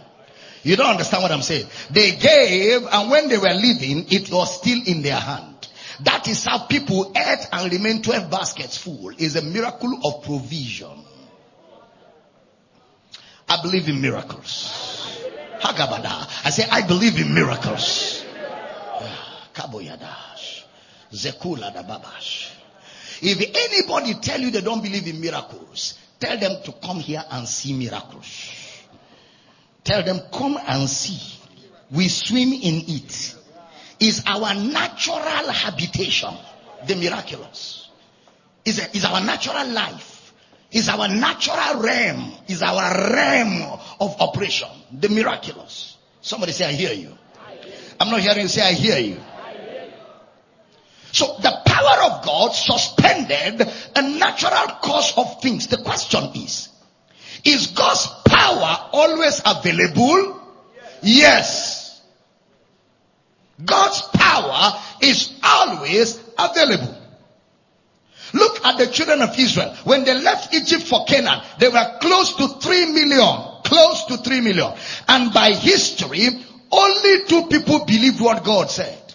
You don't understand what I'm saying. They gave and when they were leaving, it was still in their hand. That is how people ate and remained 12 baskets full. Is a miracle of provision. I believe in miracles. Hagabada. I say, I believe in miracles. Ah, Kaboyadash. Zekula da babash. If anybody tell you they don't believe in miracles, tell them to come here and see miracles. Tell them, come and see. We swim in it. Is our natural habitation the miraculous? Is, is our natural life? Is our natural realm? Is our realm of operation the miraculous? Somebody say, I hear you. I'm not hearing you say, I hear you. So the power of God suspended a natural course of things. The question is, is God's power always available? Yes. God's power is always available. Look at the children of Israel. When they left Egypt for Canaan, they were close to three million. Close to three million. And by history, only two people believed what God said.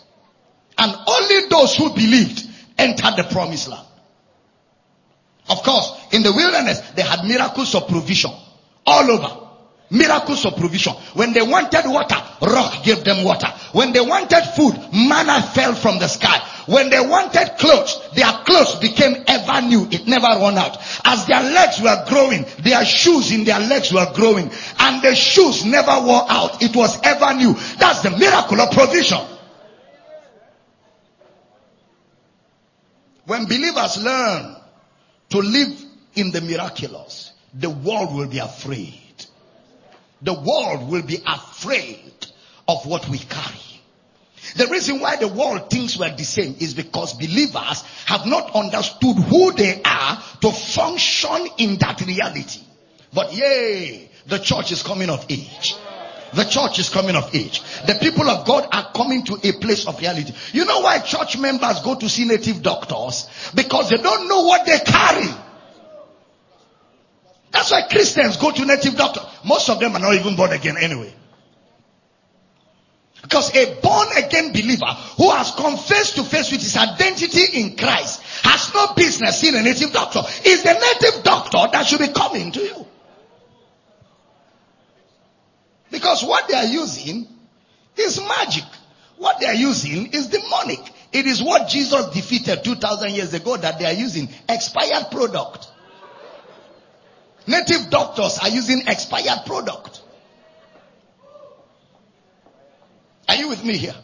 And only those who believed entered the promised land. Of course, in the wilderness, they had miracles of provision all over. Miracles of provision. When they wanted water, rock gave them water. When they wanted food, manna fell from the sky. When they wanted clothes, their clothes became ever new. It never run out. As their legs were growing, their shoes in their legs were growing. And the shoes never wore out. It was ever new. That's the miracle of provision. When believers learn to live in the miraculous, the world will be afraid. The world will be afraid of what we carry. The reason why the world thinks we're the same is because believers have not understood who they are to function in that reality. But yay, the church is coming of age. The church is coming of age. The people of God are coming to a place of reality. You know why church members go to see native doctors? Because they don't know what they carry. That's why Christians go to native doctor. Most of them are not even born again anyway. Because a born again believer who has come face to face with his identity in Christ has no business seeing a native doctor. It's the native doctor that should be coming to you. Because what they are using is magic. What they are using is demonic. It is what Jesus defeated 2000 years ago that they are using. Expired product. Native doctors are using expired product. Are you with me here?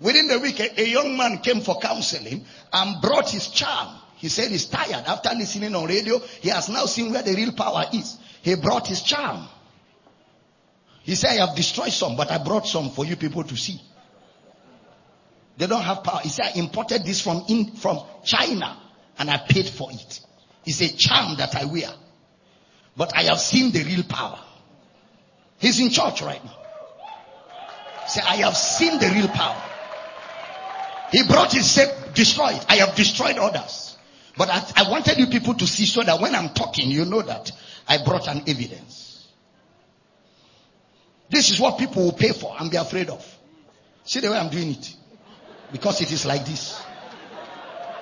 Within the week, a, a young man came for counseling and brought his charm. He said he's tired. After listening on radio, he has now seen where the real power is. He brought his charm. He said, I have destroyed some, but I brought some for you people to see. They don't have power. He said, I imported this from in, from China and I paid for it. It's a charm that I wear. But I have seen the real power. He's in church right now. Say, I have seen the real power. He brought his said, destroyed. I have destroyed others. But I, I wanted you people to see so that when I'm talking, you know that I brought an evidence. This is what people will pay for and be afraid of. See the way I'm doing it. Because it is like this.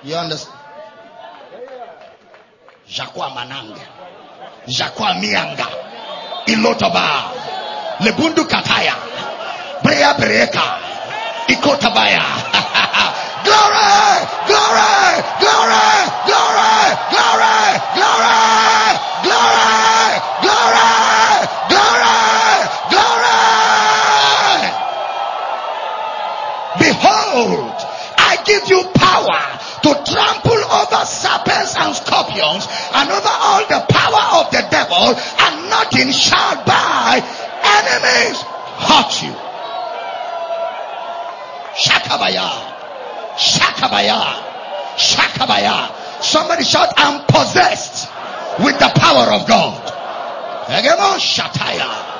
You understand? Jacques Mianga. Ilotaba. Lebundu Kataya. Brea Breka. Ikotabaya. Glory! glory, glory, glory, glory, glory, glory, glory, glory, glory. Behold, I give you power to trample over serpents and scorpions and over all the the devil and nothing shall by enemies hurt you. Shakabaya. Shakabaya. Shakabaya. Somebody shout, I'm possessed with the power of God. Shataya.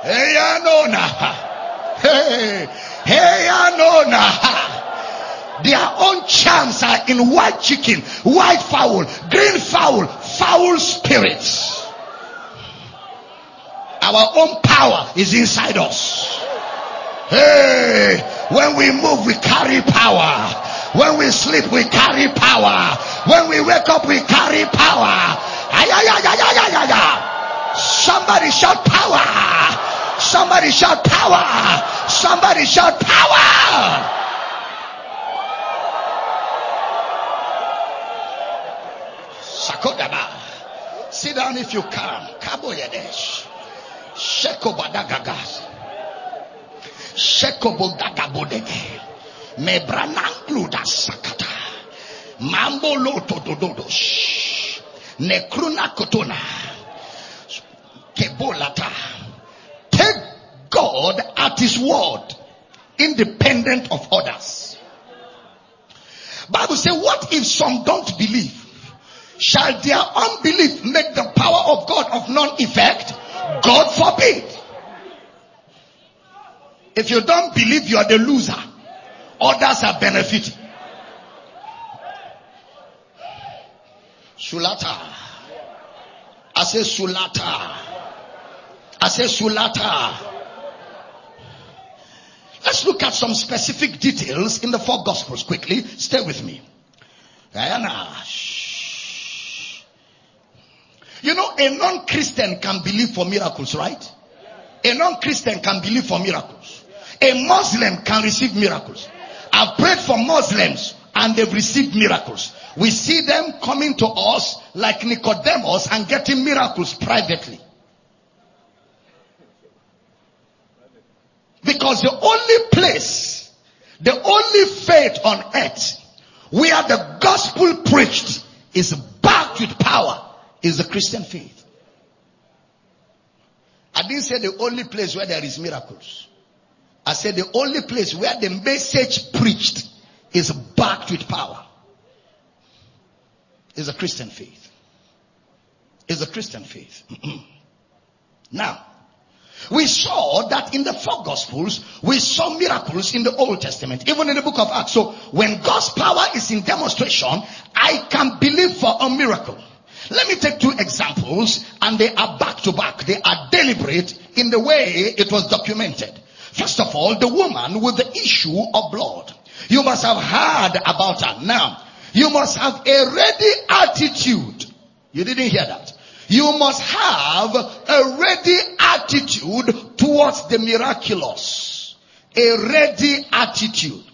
Hey, Anona. Hey, hey, Anona. Their own charms are in white chicken, white fowl, green fowl, foul spirits. Our own power is inside us. Hey, when we move, we carry power. When we sleep, we carry power. When we wake up, we carry power. Somebody shout power. Somebody shout power. Somebody shout power. Sakodaba. Sit down if you can. Kabo Yadesh. Sheko badagagas. Sheko bodagabodege. Mebranangluda sakata. Mambo loto dododos. Nekruna kotona. Kebolata. Take God at his word. Independent of others. Bible say, what if some don't believe? Shall their unbelief make the power of God of none effect? God forbid. If you don't believe you are the loser, others are benefiting. Sulata. I say Sulata. I say Sulata. Let's look at some specific details in the four gospels quickly. Stay with me. Diana. You know, a non-Christian can believe for miracles, right? A non-Christian can believe for miracles. A Muslim can receive miracles. I've prayed for Muslims and they've received miracles. We see them coming to us like Nicodemus and getting miracles privately. Because the only place, the only faith on earth where the gospel preached is backed with power is the Christian faith. I didn't say the only place where there is miracles. I said the only place where the message preached is backed with power is a Christian faith. Is a Christian faith. now, we saw that in the four gospels, we saw miracles in the Old Testament, even in the book of Acts. So when God's power is in demonstration, I can believe for a miracle. Let me take two examples and they are back to back. They are deliberate in the way it was documented. First of all, the woman with the issue of blood. You must have heard about her. Now, you must have a ready attitude. You didn't hear that. You must have a ready attitude towards the miraculous. A ready attitude.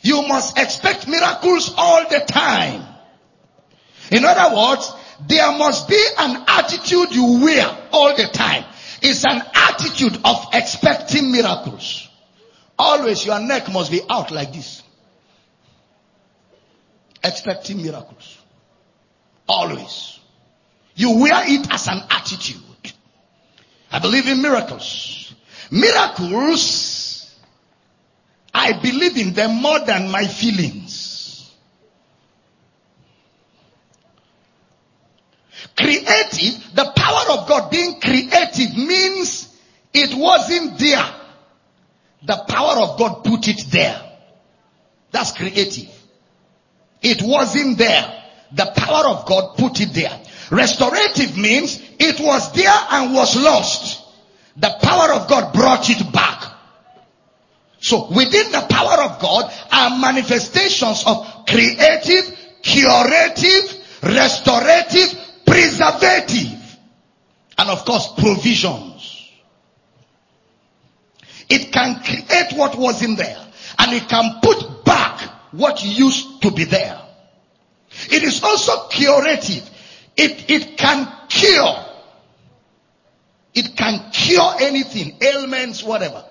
You must expect miracles all the time. In other words, there must be an attitude you wear all the time. It's an attitude of expecting miracles. Always your neck must be out like this. Expecting miracles. Always. You wear it as an attitude. I believe in miracles. Miracles, I believe in them more than my feelings. Creative, the power of God being creative means it wasn't there. The power of God put it there. That's creative. It wasn't there. The power of God put it there. Restorative means it was there and was lost. The power of God brought it back. So within the power of God are manifestations of creative, curative, restorative, preservative, and of course provisions. It can create what was in there. And it can put back what used to be there. It is also curative. It, it can cure. It can cure anything, ailments, whatever.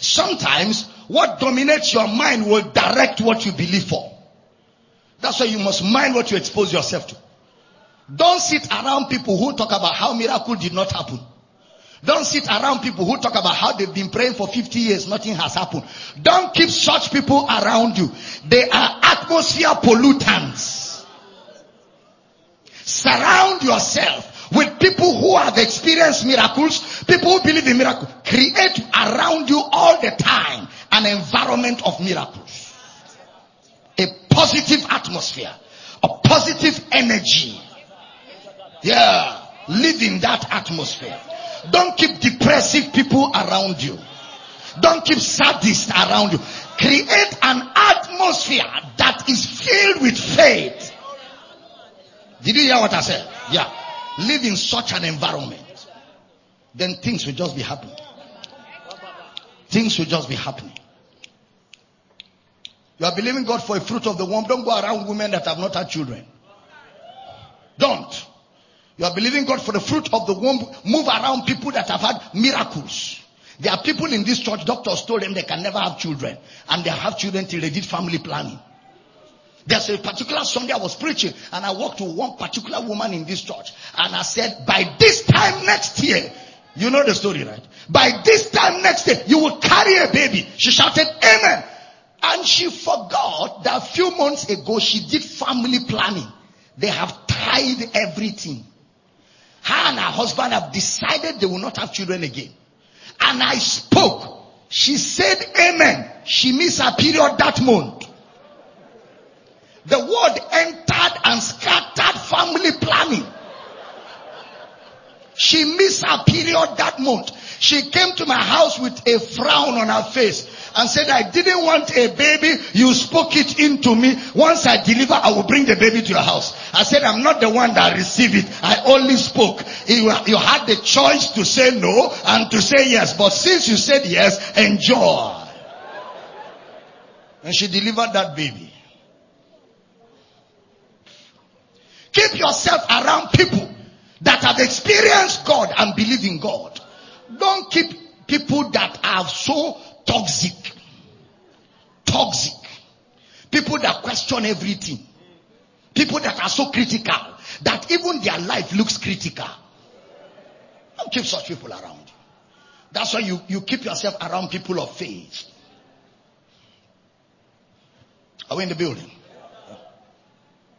Sometimes what dominates your mind will direct what you believe for. That's why you must mind what you expose yourself to. Don't sit around people who talk about how miracle did not happen. Don't sit around people who talk about how they've been praying for 50 years, nothing has happened. Don't keep such people around you. They are atmosphere pollutants. Surround yourself with people who have experienced miracles, people who believe in miracles. Create around you all the time an environment of miracles. A positive atmosphere, a positive energy. Yeah. Live in that atmosphere. Don't keep depressive people around you. Don't keep sadists around you. Create an atmosphere that is filled with faith. Did you hear what I said? Yeah. Live in such an environment. Then things will just be happening. Things will just be happening. You are believing God for a fruit of the womb. Don't go around women that have not had children. Don't. You are believing God for the fruit of the womb. Move around people that have had miracles. There are people in this church, doctors told them they can never have children. And they have children till they did family planning. There's a particular Sunday I was preaching and I walked to one particular woman in this church and I said, by this time next year, you know the story, right? By this time next year, you will carry a baby. She shouted, Amen. And she forgot that a few months ago she did family planning. They have tied everything. Her and her husband have decided they will not have children again. And I spoke. She said amen. She missed her period that month. The word entered and scattered family planning. She missed her period that month. She came to my house with a frown on her face and said, I didn't want a baby. You spoke it into me. Once I deliver, I will bring the baby to your house. I said, I'm not the one that received it. I only spoke. You, had the choice to say no and to say yes. But since you said yes, enjoy. And she delivered that baby. Keep yourself around people that have experienced God and believe in God. Don't keep people that are so toxic. Toxic. People that question everything. People that are so critical that even their life looks critical. Don't keep such people around. That's why you, you keep yourself around people of faith. Are we in the building?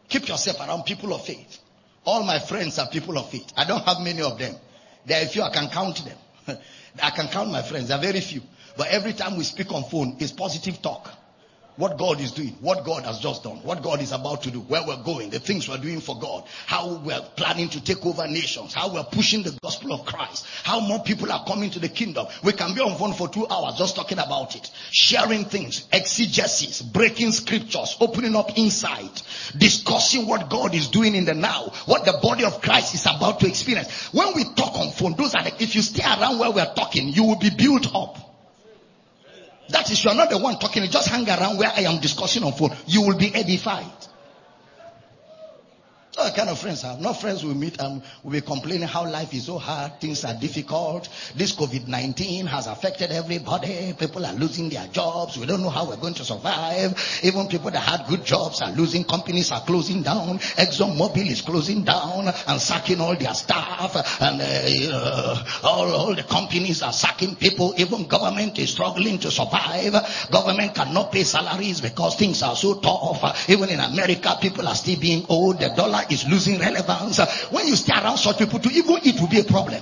Keep yourself around people of faith. All my friends are people of faith. I don't have many of them. There are a few I can count them. I can count my friends. There are very few. But every time we speak on phone, it's positive talk what God is doing, what God has just done, what God is about to do, where we're going, the things we're doing for God, how we're planning to take over nations, how we're pushing the gospel of Christ, how more people are coming to the kingdom. We can be on phone for two hours just talking about it, sharing things, exegesis, breaking scriptures, opening up insight, discussing what God is doing in the now, what the body of Christ is about to experience. When we talk on phone, those are the, if you stay around where we're talking, you will be built up. That is, you are not the one talking. Just hang around where I am discussing on phone. You will be edified. Kind of friends I have? Not friends we meet and we'll be complaining how life is so hard, things are difficult. This COVID-19 has affected everybody. People are losing their jobs. We don't know how we're going to survive. Even people that had good jobs are losing. Companies are closing down. Exxon Mobil is closing down and sacking all their staff. And uh, all, all the companies are sacking people. Even government is struggling to survive. Government cannot pay salaries because things are so tough. Even in America, people are still being owed. The dollar is losing relevance. When you stay around such people to even it will be a problem.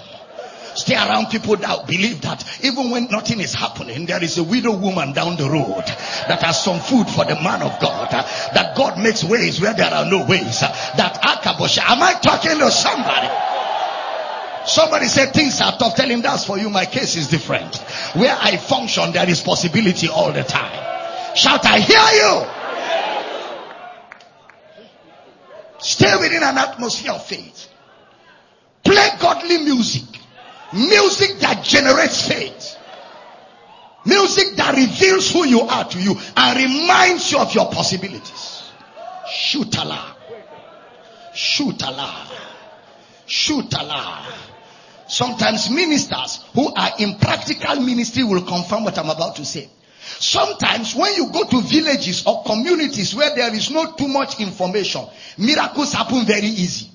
Stay around people that believe that even when nothing is happening, there is a widow woman down the road that has some food for the man of God. That God makes ways where there are no ways. That Akabosha. Am I talking to somebody? Somebody said things are tough. Tell him that's for you. My case is different. Where I function, there is possibility all the time. Shout, I hear you. Stay within an atmosphere of faith. Play godly music. Music that generates faith. Music that reveals who you are to you and reminds you of your possibilities. Shoot Allah, shoot Shootala. Shootala. Shootala. Sometimes ministers who are in practical ministry will confirm what I'm about to say. Sometimes when you go to villages or communities where there is not too much information, miracles happen very easy.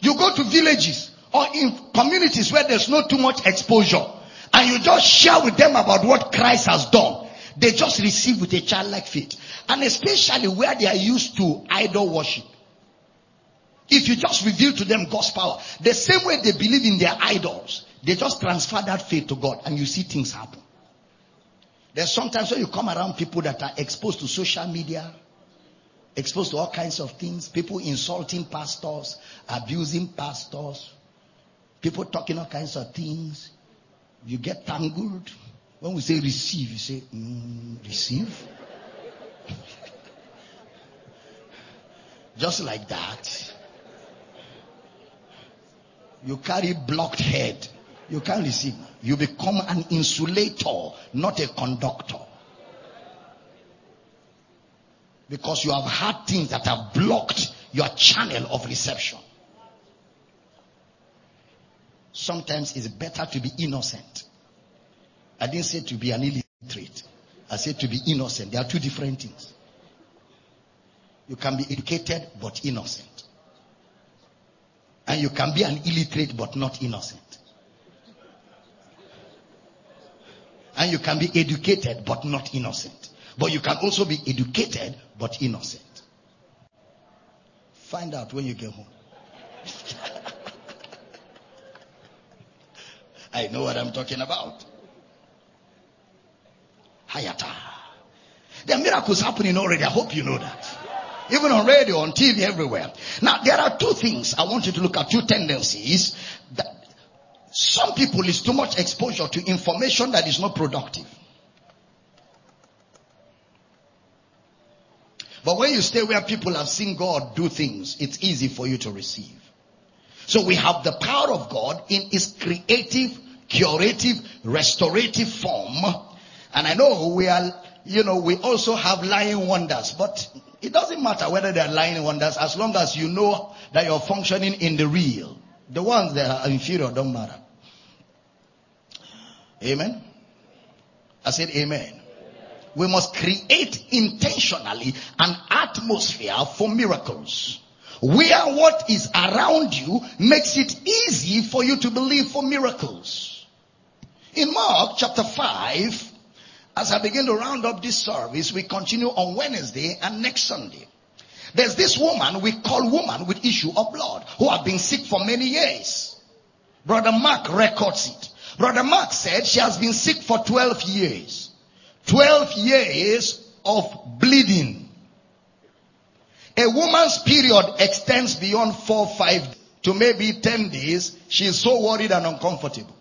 You go to villages or in communities where there's not too much exposure and you just share with them about what Christ has done. They just receive with a childlike faith. And especially where they are used to idol worship. If you just reveal to them God's power, the same way they believe in their idols, they just transfer that faith to God and you see things happen. There's sometimes when you come around people that are exposed to social media, exposed to all kinds of things, people insulting pastors, abusing pastors, people talking all kinds of things. You get tangled. When we say receive, you say, mm, receive? Just like that. You carry blocked head. You can't receive. You become an insulator, not a conductor. Because you have had things that have blocked your channel of reception. Sometimes it's better to be innocent. I didn't say to be an illiterate. I said to be innocent. There are two different things. You can be educated but innocent. And you can be an illiterate but not innocent. And you can be educated but not innocent. But you can also be educated but innocent. Find out when you get home. I know what I'm talking about. Hayata. There are miracles happening already. I hope you know that. Even on radio, on TV, everywhere. Now, there are two things I want you to look at, two tendencies that some people is too much exposure to information that is not productive. But when you stay where people have seen God do things, it's easy for you to receive. So we have the power of God in its creative, curative, restorative form. And I know we are, you know, we also have lying wonders, but it doesn't matter whether they're lying wonders as long as you know that you're functioning in the real. The ones that are inferior don't matter. Amen. I said amen. We must create intentionally an atmosphere for miracles. Where what is around you makes it easy for you to believe for miracles. In Mark chapter 5, as I begin to round up this service, we continue on Wednesday and next Sunday. There's this woman we call woman with issue of blood who have been sick for many years. Brother Mark records it. Brother Mark said she has been sick for 12 years. 12 years of bleeding. A woman's period extends beyond four, five to maybe 10 days. She is so worried and uncomfortable.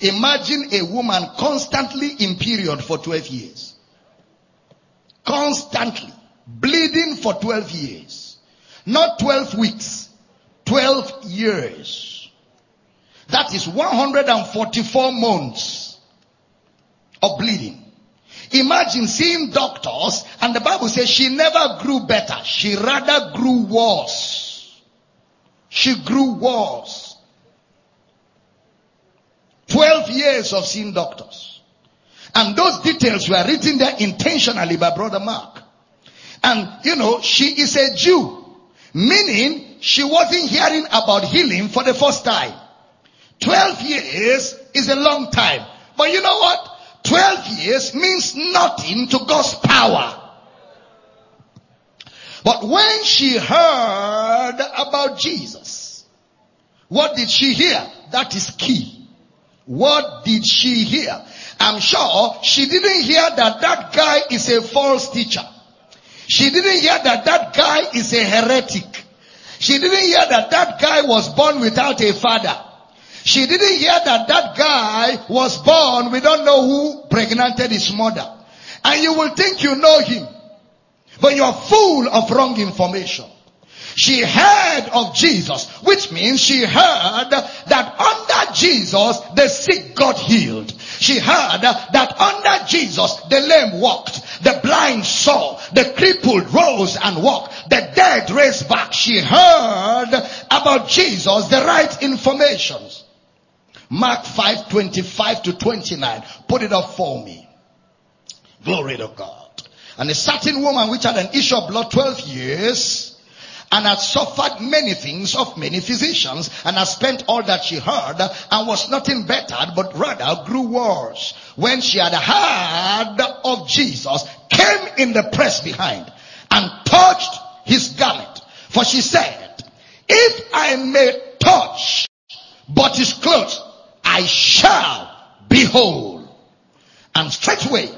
Imagine a woman constantly in period for 12 years. Constantly. Bleeding for 12 years. Not 12 weeks. 12 years. That is 144 months of bleeding. Imagine seeing doctors and the Bible says she never grew better. She rather grew worse. She grew worse. 12 years of seeing doctors. And those details were written there intentionally by brother Mark. And you know, she is a Jew. Meaning she wasn't hearing about healing for the first time. 12 years is a long time. But you know what? 12 years means nothing to God's power. But when she heard about Jesus, what did she hear? That is key. What did she hear? I'm sure she didn't hear that that guy is a false teacher. She didn't hear that that guy is a heretic. She didn't hear that that guy was born without a father. She didn't hear that that guy was born. We don't know who pregnanted his mother. And you will think you know him. But you're full of wrong information. She heard of Jesus, which means she heard that under Jesus the sick got healed. She heard that under Jesus the lame walked, the blind saw, the crippled rose and walked, the dead raised back. She heard about Jesus the right informations. Mark 5, 25 to 29. Put it up for me. Glory to God. And a certain woman which had an issue of blood 12 years and had suffered many things of many physicians and had spent all that she heard and was nothing bettered but rather grew worse. When she had heard of Jesus, came in the press behind and touched his garment. For she said, if I may touch but his clothes, I shall be whole. And straightway,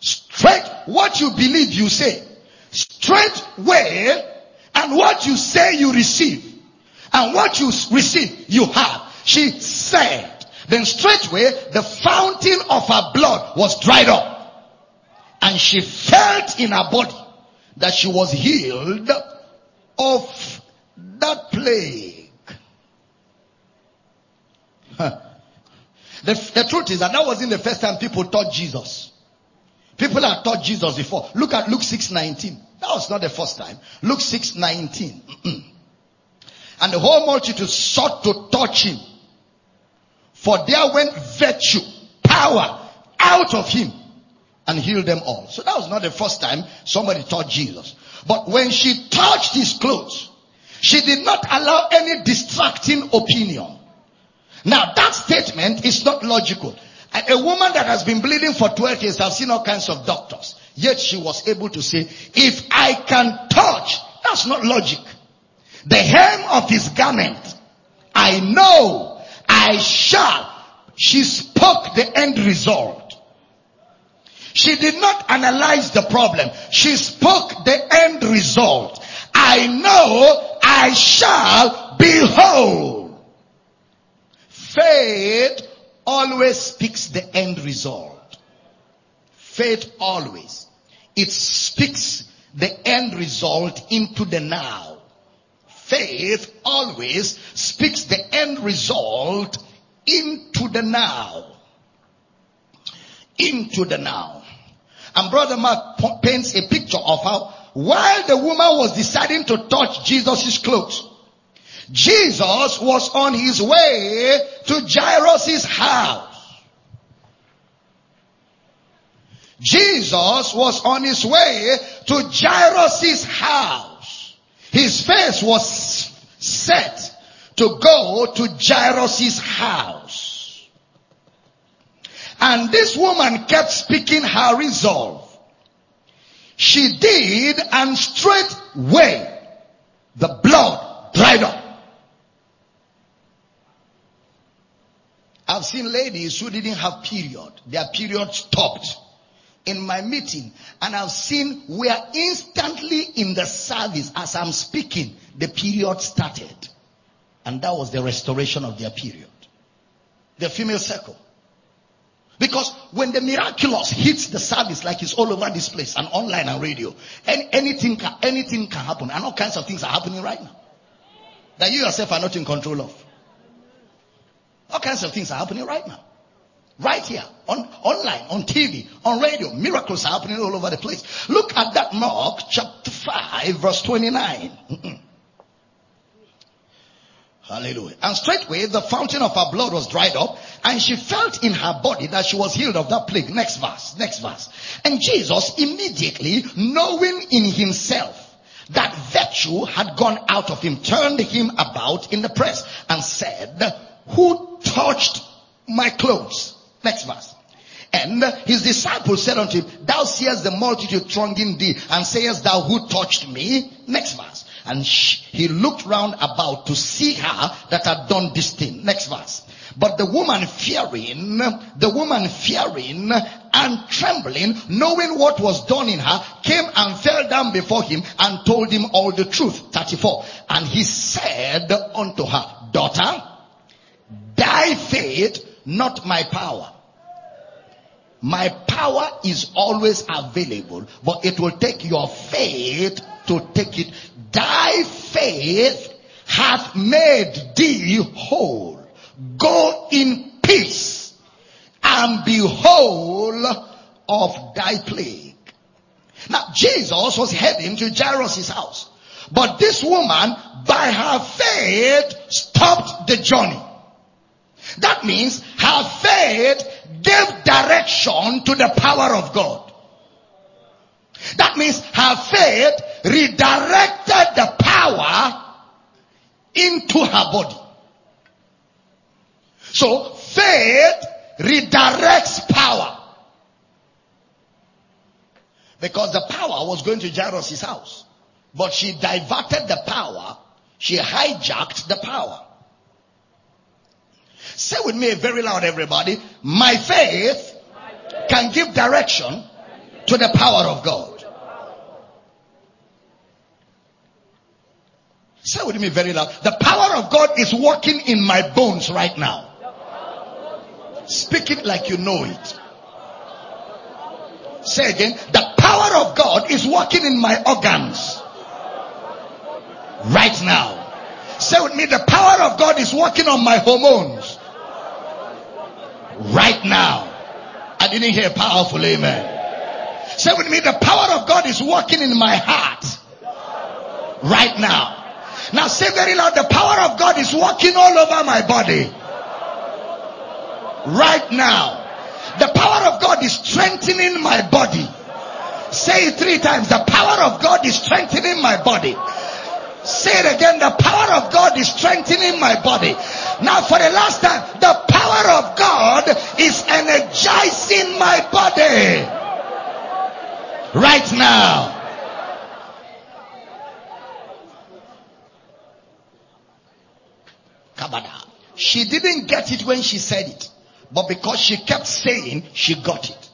straight what you believe you say, straightway, and what you say you receive, and what you receive you have. She said, then straightway the fountain of her blood was dried up, and she felt in her body that she was healed of that plague. The, the truth is that that wasn't the first time people taught Jesus. People had taught Jesus before. Look at Luke 6:19. That was not the first time. Luke 6:19. and the whole multitude sought to touch him. For there went virtue, power out of him and healed them all. So that was not the first time somebody taught Jesus. But when she touched his clothes, she did not allow any distracting opinion. Now that statement is not logical. A woman that has been bleeding for 12 years, I've seen all kinds of doctors. Yet she was able to say, if I can touch, that's not logic. The hem of his garment, I know, I shall. She spoke the end result. She did not analyze the problem. She spoke the end result. I know I shall be whole. Faith always speaks the end result. Faith always. It speaks the end result into the now. Faith always speaks the end result into the now. Into the now. And brother Mark paints a picture of how while the woman was deciding to touch Jesus' clothes, Jesus was on his way to Jairus' house. Jesus was on his way to Jairus' house. His face was set to go to Jairus' house. And this woman kept speaking her resolve. She did and straightway the blood dried up. I've seen ladies who didn't have period. Their period stopped in my meeting and I've seen where instantly in the service as I'm speaking, the period started. And that was the restoration of their period. The female circle. Because when the miraculous hits the service like it's all over this place and online and radio, any, anything can, anything can happen and all kinds of things are happening right now that you yourself are not in control of. Of things are happening right now. Right here, on, online, on TV, on radio. Miracles are happening all over the place. Look at that Mark chapter 5 verse 29. Hallelujah. And straightway the fountain of her blood was dried up and she felt in her body that she was healed of that plague. Next verse, next verse. And Jesus immediately knowing in himself that virtue had gone out of him, turned him about in the press and said, who touched my clothes? Next verse. And his disciples said unto him, thou seest the multitude thronging thee and sayest thou who touched me? Next verse. And he looked round about to see her that had done this thing. Next verse. But the woman fearing, the woman fearing and trembling, knowing what was done in her, came and fell down before him and told him all the truth. 34. And he said unto her, daughter, thy faith, not my power. My power is always available, but it will take your faith to take it. Thy faith hath made thee whole. Go in peace and be whole of thy plague. Now Jesus was heading to Jairus' house. But this woman, by her faith, stopped the journey. That means her faith gave direction to the power of God. That means her faith redirected the power into her body. So faith redirects power. Because the power was going to Jairus' house. But she diverted the power. She hijacked the power. Say with me very loud everybody. My faith can give direction to the power of God. Say with me very loud. The power of God is working in my bones right now. Speak it like you know it. Say again. The power of God is working in my organs right now. Say with me, the power of God is working on my hormones right now. I didn't hear powerful amen. Say with me, the power of God is working in my heart right now. Now say very loud, the power of God is working all over my body right now. The power of God is strengthening my body. Say it three times. The power of God is strengthening my body. Say it again. The power of God is strengthening my body. Now for the last time, the power of God is energizing my body. Right now. She didn't get it when she said it. But because she kept saying, she got it.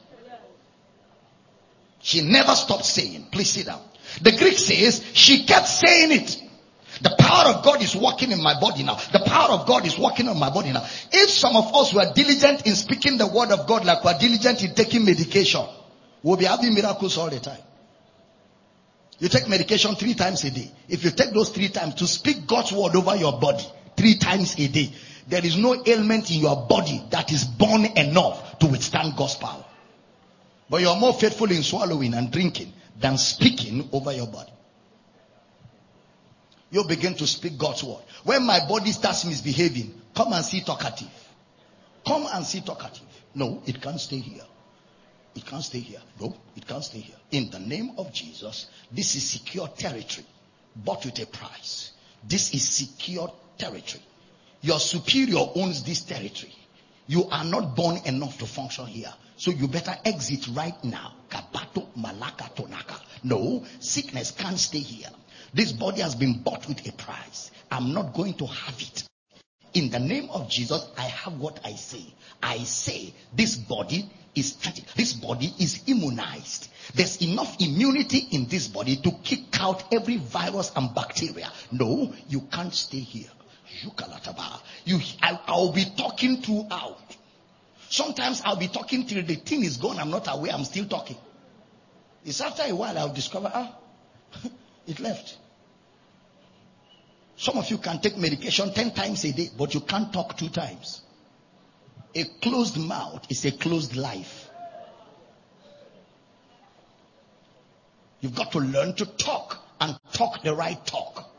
She never stopped saying. Please sit down. The Greek says she kept saying it. The power of God is working in my body now. The power of God is working on my body now. If some of us were diligent in speaking the word of God like we're diligent in taking medication, we'll be having miracles all the time. You take medication three times a day. If you take those three times to speak God's word over your body three times a day, there is no ailment in your body that is born enough to withstand God's power. But you're more faithful in swallowing and drinking than speaking over your body. You begin to speak God's word. When my body starts misbehaving, come and see talkative. Come and see talkative. No, it can't stay here. It can't stay here. No, it can't stay here. In the name of Jesus, this is secure territory, bought with a price. This is secure territory. Your superior owns this territory. You are not born enough to function here. So you better exit right now. Kabato malaka tonaka. No, sickness can't stay here. This body has been bought with a price. I'm not going to have it. In the name of Jesus, I have what I say. I say this body is this body is immunized. There's enough immunity in this body to kick out every virus and bacteria. No, you can't stay here. You, I, I'll be talking throughout. Sometimes I'll be talking till the thing is gone. I'm not aware. I'm still talking. It's after a while I'll discover, ah, it left. Some of you can take medication 10 times a day, but you can't talk two times. A closed mouth is a closed life. You've got to learn to talk and talk the right talk.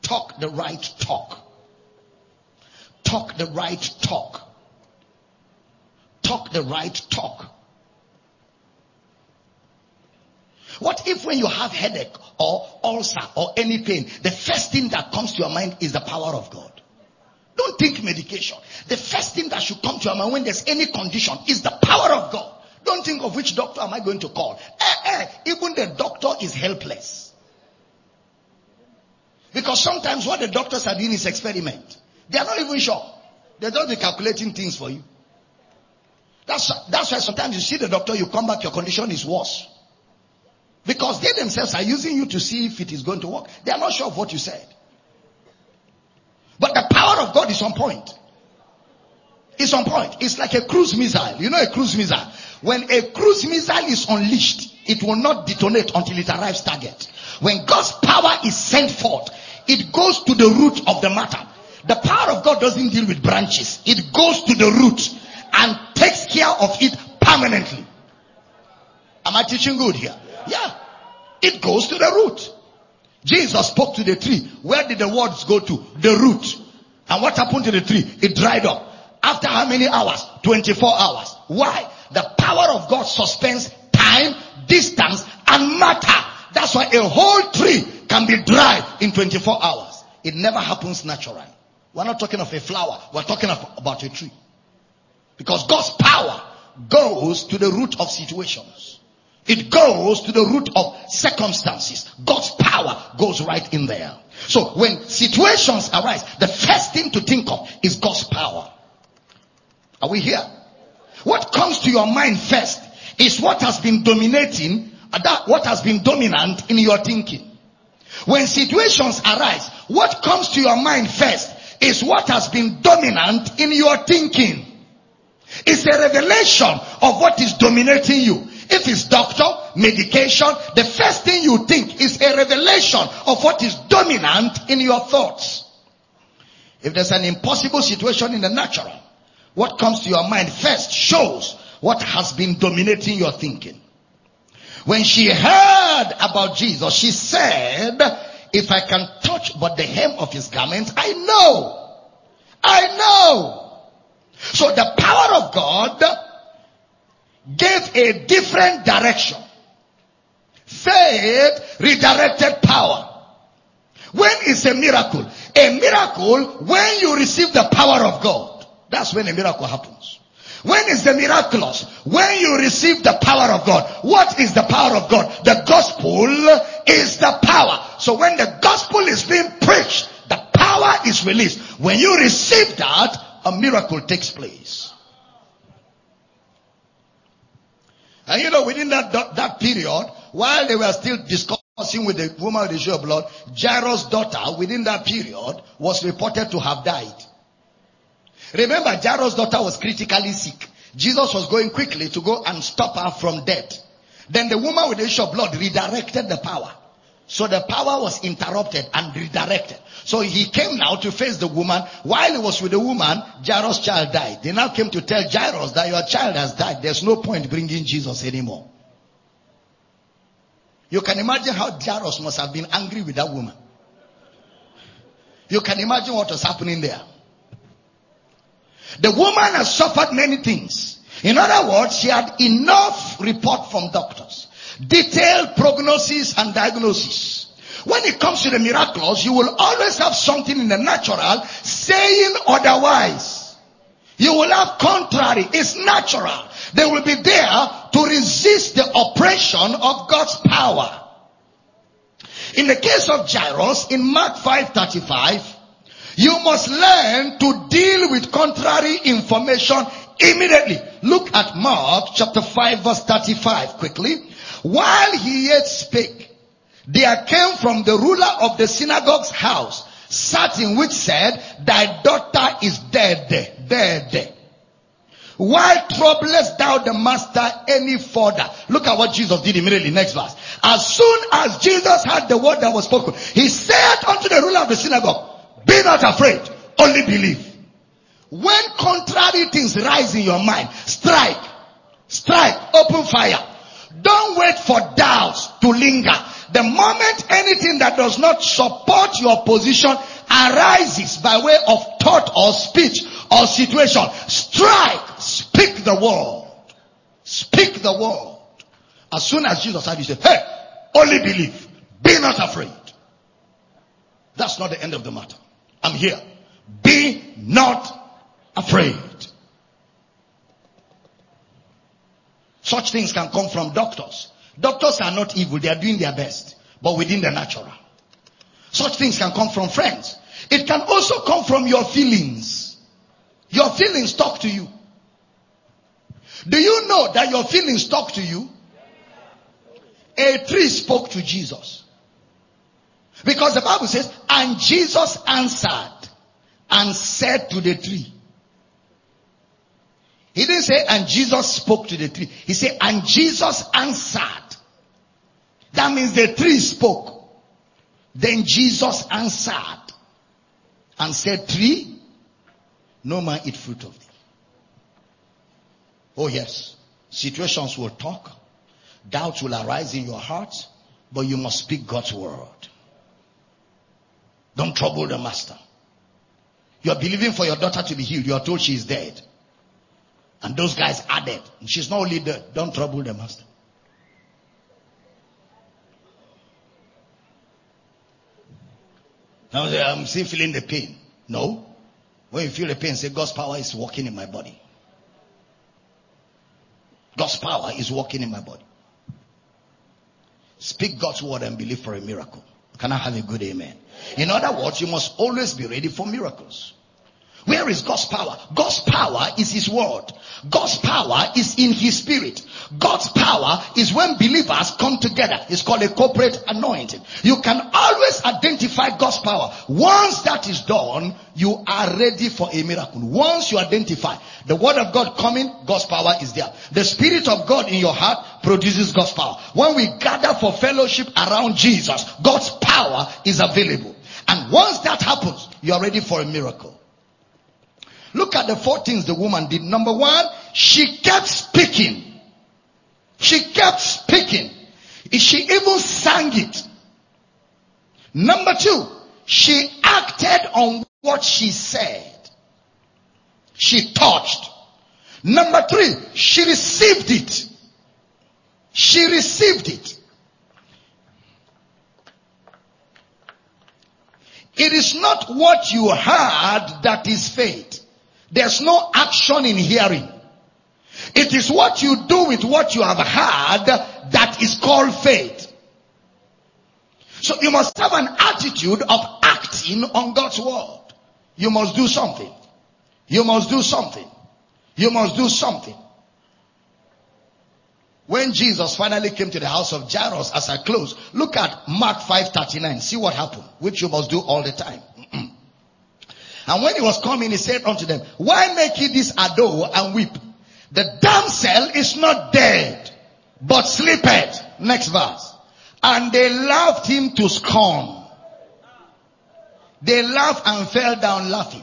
Talk the right talk. Talk the right talk. Talk the right talk. What if when you have headache or ulcer or any pain, the first thing that comes to your mind is the power of God? Don't think medication. The first thing that should come to your mind when there's any condition is the power of God. Don't think of which doctor am I going to call. Eh, eh, even the doctor is helpless. Because sometimes what the doctors are doing is experiment. They are not even sure. They're just calculating things for you. That's, that's why sometimes you see the doctor, you come back, your condition is worse. Because they themselves are using you to see if it is going to work. They are not sure of what you said. But the power of God is on point. It's on point. It's like a cruise missile. You know a cruise missile. When a cruise missile is unleashed, it will not detonate until it arrives target. When God's power is sent forth, it goes to the root of the matter. The power of God doesn't deal with branches. It goes to the root and takes care of it permanently. Am I teaching good here? Yeah. It goes to the root. Jesus spoke to the tree. Where did the words go to? The root. And what happened to the tree? It dried up. After how many hours? 24 hours. Why? The power of God suspends time, distance, and matter. That's why a whole tree can be dry in 24 hours. It never happens naturally. We're not talking of a flower. We're talking of, about a tree. Because God's power goes to the root of situations. It goes to the root of circumstances. God's power goes right in there. So when situations arise, the first thing to think of is God's power. Are we here? What comes to your mind first is what has been dominating, uh, that what has been dominant in your thinking. When situations arise, what comes to your mind first is what has been dominant in your thinking. It's a revelation of what is dominating you. If it's doctor, medication, the first thing you think is a revelation of what is dominant in your thoughts. If there's an impossible situation in the natural, what comes to your mind first shows what has been dominating your thinking. When she heard about Jesus, she said, if I can touch but the hem of his garment, I know. I know. So the power of God gave a different direction. Faith redirected power. When is a miracle? A miracle when you receive the power of God. That's when a miracle happens. When is the miraculous? When you receive the power of God. What is the power of God? The gospel is the power. So when the gospel is being preached, the power is released. When you receive that, a miracle takes place. And you know, within that, that period, while they were still discussing with the woman with the issue of blood, Jairus' daughter, within that period, was reported to have died. Remember, Jairus' daughter was critically sick. Jesus was going quickly to go and stop her from death. Then the woman with the issue of blood redirected the power. So the power was interrupted and redirected. So he came now to face the woman. While he was with the woman, Jairus' child died. They now came to tell Jairus that your child has died. There's no point bringing Jesus anymore. You can imagine how Jairus must have been angry with that woman. You can imagine what was happening there. The woman has suffered many things. In other words, she had enough report from doctors, detailed prognosis and diagnosis. When it comes to the miraculous, you will always have something in the natural saying otherwise. You will have contrary. It's natural. They will be there to resist the oppression of God's power. In the case of Jairus, in Mark 5:35, you must learn to deal with contrary information immediately. Look at Mark chapter 5 verse 35 quickly. While he yet spake, there came from the ruler of the synagogue's house certain which said, thy daughter is dead, dead. Why troublest thou the master any further? Look at what Jesus did immediately. Next verse. As soon as Jesus heard the word that was spoken, he said unto the ruler of the synagogue, be not afraid. Only believe. When contrary things rise in your mind, strike. Strike. Open fire. Don't wait for doubts to linger. The moment anything that does not support your position arises by way of thought or speech or situation, strike. Speak the word. Speak the word. As soon as Jesus said, he said, hey, only believe. Be not afraid. That's not the end of the matter. I'm here. Be not afraid. Such things can come from doctors. Doctors are not evil. They are doing their best, but within the natural. Such things can come from friends. It can also come from your feelings. Your feelings talk to you. Do you know that your feelings talk to you? A tree spoke to Jesus. Because the Bible says, and Jesus answered and said to the tree. He didn't say, and Jesus spoke to the tree. He said, and Jesus answered That means the tree spoke. Then Jesus answered and said, tree, no man eat fruit of thee. Oh yes, situations will talk. Doubts will arise in your heart, but you must speak God's word. Don't trouble the master. You're believing for your daughter to be healed. You are told she is dead. And those guys are dead. She's not only dead. Don't trouble the master. Now I'm still feeling the pain. No. When you feel the pain, say God's power is working in my body. God's power is working in my body. Speak God's word and believe for a miracle. Can I have a good amen? In other words, you must always be ready for miracles. Where is God's power? God's power is His word. God's power is in His spirit. God's power is when believers come together. It's called a corporate anointing. You can always identify God's power. Once that is done, you are ready for a miracle. Once you identify the word of God coming, God's power is there. The spirit of God in your heart produces God's power. When we gather for fellowship around Jesus, God's power is available. And once that happens, you are ready for a miracle. Look at the four things the woman did. Number one, she kept speaking. She kept speaking. She even sang it. Number two, she acted on what she said. She touched. Number three, she received it. She received it. It is not what you heard that is faith. There's no action in hearing. It is what you do with what you have heard that is called faith. So you must have an attitude of acting on God's word. You must do something. You must do something. You must do something. When Jesus finally came to the house of Jairus as I close, look at Mark 5:39. See what happened, which you must do all the time. And when he was coming, he said unto them, why make ye this ado and weep? The damsel is not dead, but sleepeth. Next verse. And they laughed him to scorn. They laughed and fell down laughing.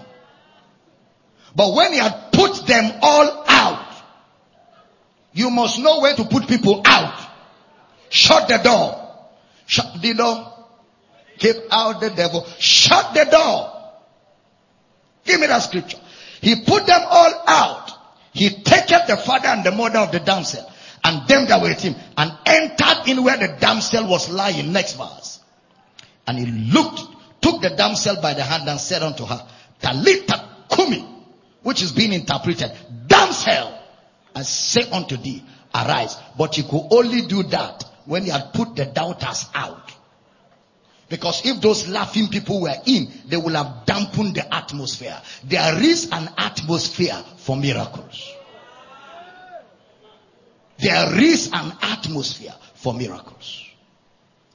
But when he had put them all out, you must know where to put people out. Shut the door. Shut the door. Keep out the devil. Shut the door. Give me that scripture. He put them all out. He taketh the father and the mother of the damsel and them that were with him and entered in where the damsel was lying. Next verse. And he looked, took the damsel by the hand and said unto her, Talita kumi, which is being interpreted, damsel, I say unto thee, arise. But he could only do that when he had put the doubters out. Because if those laughing people were in, they would have dampened the atmosphere. There is an atmosphere for miracles. There is an atmosphere for miracles.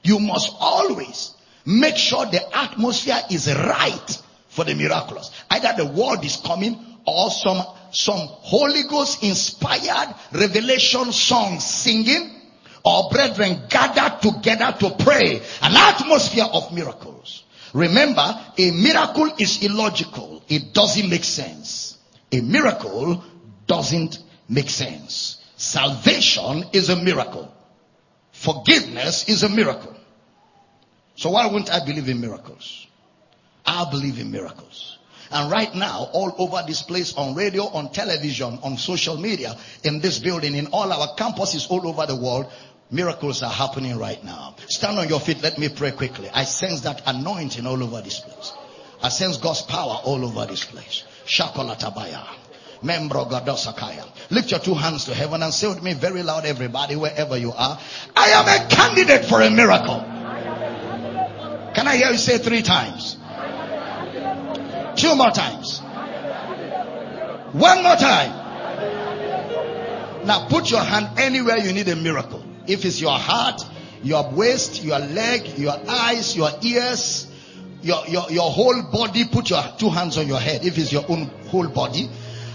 You must always make sure the atmosphere is right for the miraculous. Either the word is coming or some, some Holy Ghost inspired revelation song singing or brethren gathered together to pray. An atmosphere of miracles. Remember, a miracle is illogical. It doesn't make sense. A miracle doesn't make sense. Salvation is a miracle. Forgiveness is a miracle. So why wouldn't I believe in miracles? I believe in miracles. And right now, all over this place, on radio, on television, on social media, in this building, in all our campuses all over the world, Miracles are happening right now. Stand on your feet. Let me pray quickly. I sense that anointing all over this place. I sense God's power all over this place. Shakolatabaya. Membro Gadosakaya. Lift your two hands to heaven and say with me very loud, everybody, wherever you are. I am a candidate for a miracle. Can I hear you say three times? Two more times. One more time. Now put your hand anywhere you need a miracle. If it's your heart, your waist, your leg, your eyes, your ears, your, your, your whole body, put your two hands on your head. If it's your own whole body.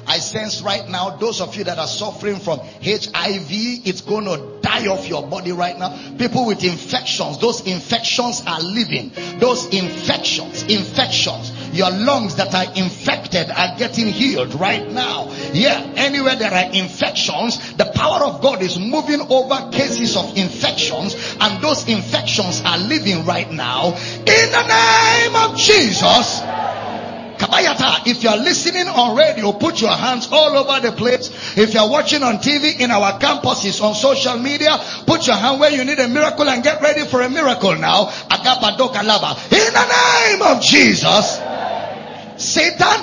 I sense right now, those of you that are suffering from HIV, it's going to die off your body right now. People with infections, those infections are living. Those infections, infections, your lungs that are infected are getting healed right now. Yeah, anywhere there are infections, the power of God is moving over cases of infections and those infections are living right now. In the name of Jesus. Kabayata, if you're listening on radio, put your hands all over the place. If you're watching on TV, in our campuses, on social media, put your hand where you need a miracle and get ready for a miracle now. In the name of Jesus, Satan,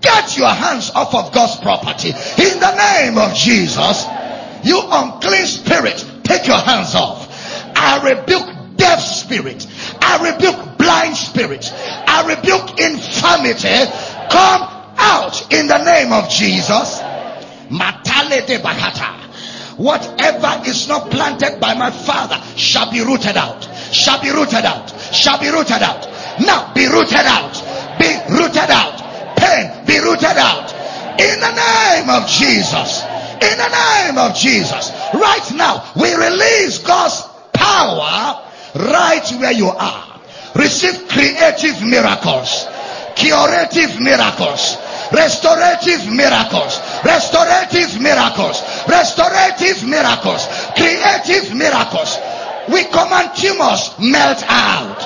get your hands off of God's property. In the name of Jesus, you unclean spirit, take your hands off. I rebuke deaf spirit. I rebuke blind spirit. I rebuke infirmity. Come out in the name of Jesus. Matale de Bahata. Whatever is not planted by my father shall be rooted out. Shall be rooted out. Shall be rooted out. Now be rooted out. Be rooted out. Pain be rooted out. In the name of Jesus. In the name of Jesus. Right now, we release God's power right where you are. Receive creative miracles, curative miracles, restorative miracles, restorative miracles, restorative miracles, creative miracles. We command tumors melt out.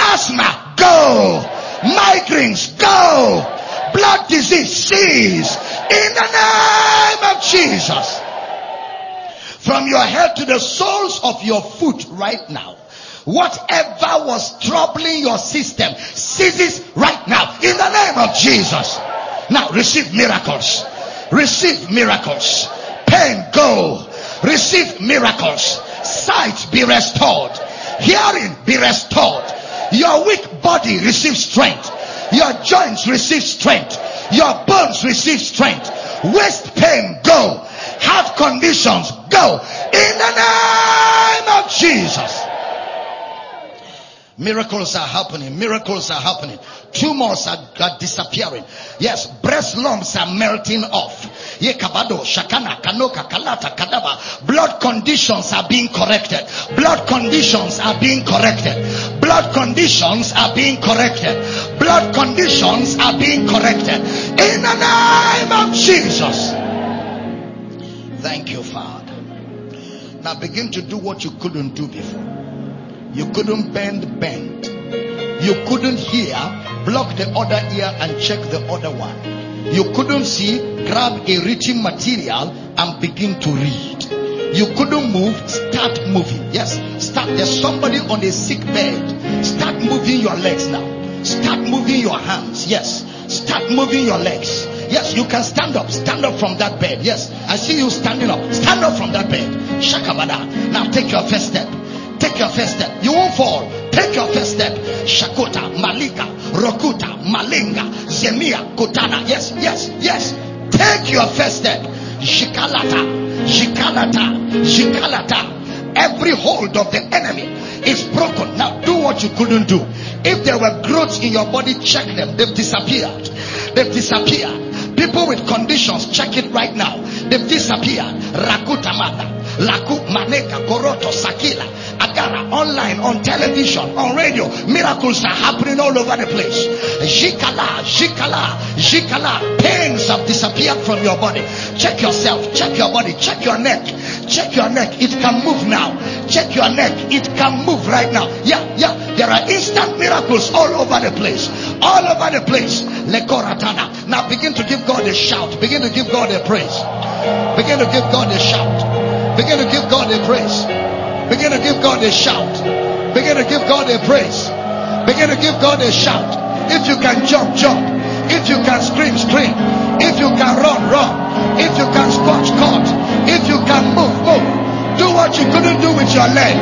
Asthma, go. Migraines, go. Blood disease, cease. In the name of Jesus. From your head to the soles of your foot right now. Whatever was troubling your system ceases right now in the name of Jesus. Now receive miracles. Receive miracles. Pain go. Receive miracles. Sight be restored. Hearing be restored. Your weak body receive strength. Your joints receive strength. Your bones receive strength. Waist pain go. Heart conditions go. In the name of Jesus. Miracles are happening. Miracles are happening. Tumors are, are disappearing. Yes, breast lumps are melting off. Yekabado, Shakana, Kanoka, Kalata, Kadaba. Blood conditions are being corrected. Blood conditions are being corrected. Blood conditions are being corrected. Blood conditions are being corrected. In the name of Jesus. Thank you, Father. Now begin to do what you couldn't do before. You couldn't bend, bend. You couldn't hear, block the other ear and check the other one. You couldn't see, grab a written material and begin to read. You couldn't move, start moving. Yes, start. There's somebody on a sick bed. Start moving your legs now. Start moving your hands. Yes. Start moving your legs. Yes, you can stand up. Stand up from that bed. Yes, I see you standing up. Stand up from that bed. Shakabada. Now take your first step. Take your first step. You won't fall. Take your first step. Shakota, Malika, Rokuta, Malinga, Zemia, Kutana. Yes, yes, yes. Take your first step. Shikalata, Shikalata, Shikalata. Every hold of the enemy is broken. Now do what you couldn't do. If there were growths in your body, check them. They've disappeared. They've disappeared. People with conditions, check it right now. They've disappeared. Rakuta Mata. Laku Maneka Goroto Sakila Agara online, on television, on radio. Miracles are happening all over the place. Jikala, Jikala, Jikala. Pains have disappeared from your body. Check yourself, check your body, check your neck, check your neck. It can move now. Check your neck, it can move right now. Yeah, yeah. There are instant miracles all over the place. All over the place. Lekoratana. Now begin to give God a shout. Begin to give God a praise. Begin to give God a shout. Begin to give God a praise. Begin to give God a shout. Begin to give God a praise. Begin to give God a shout. If you can jump, jump. If you can scream, scream. If you can run, run. If you can squat, squat. If you can move, move. Do what you couldn't do with your leg.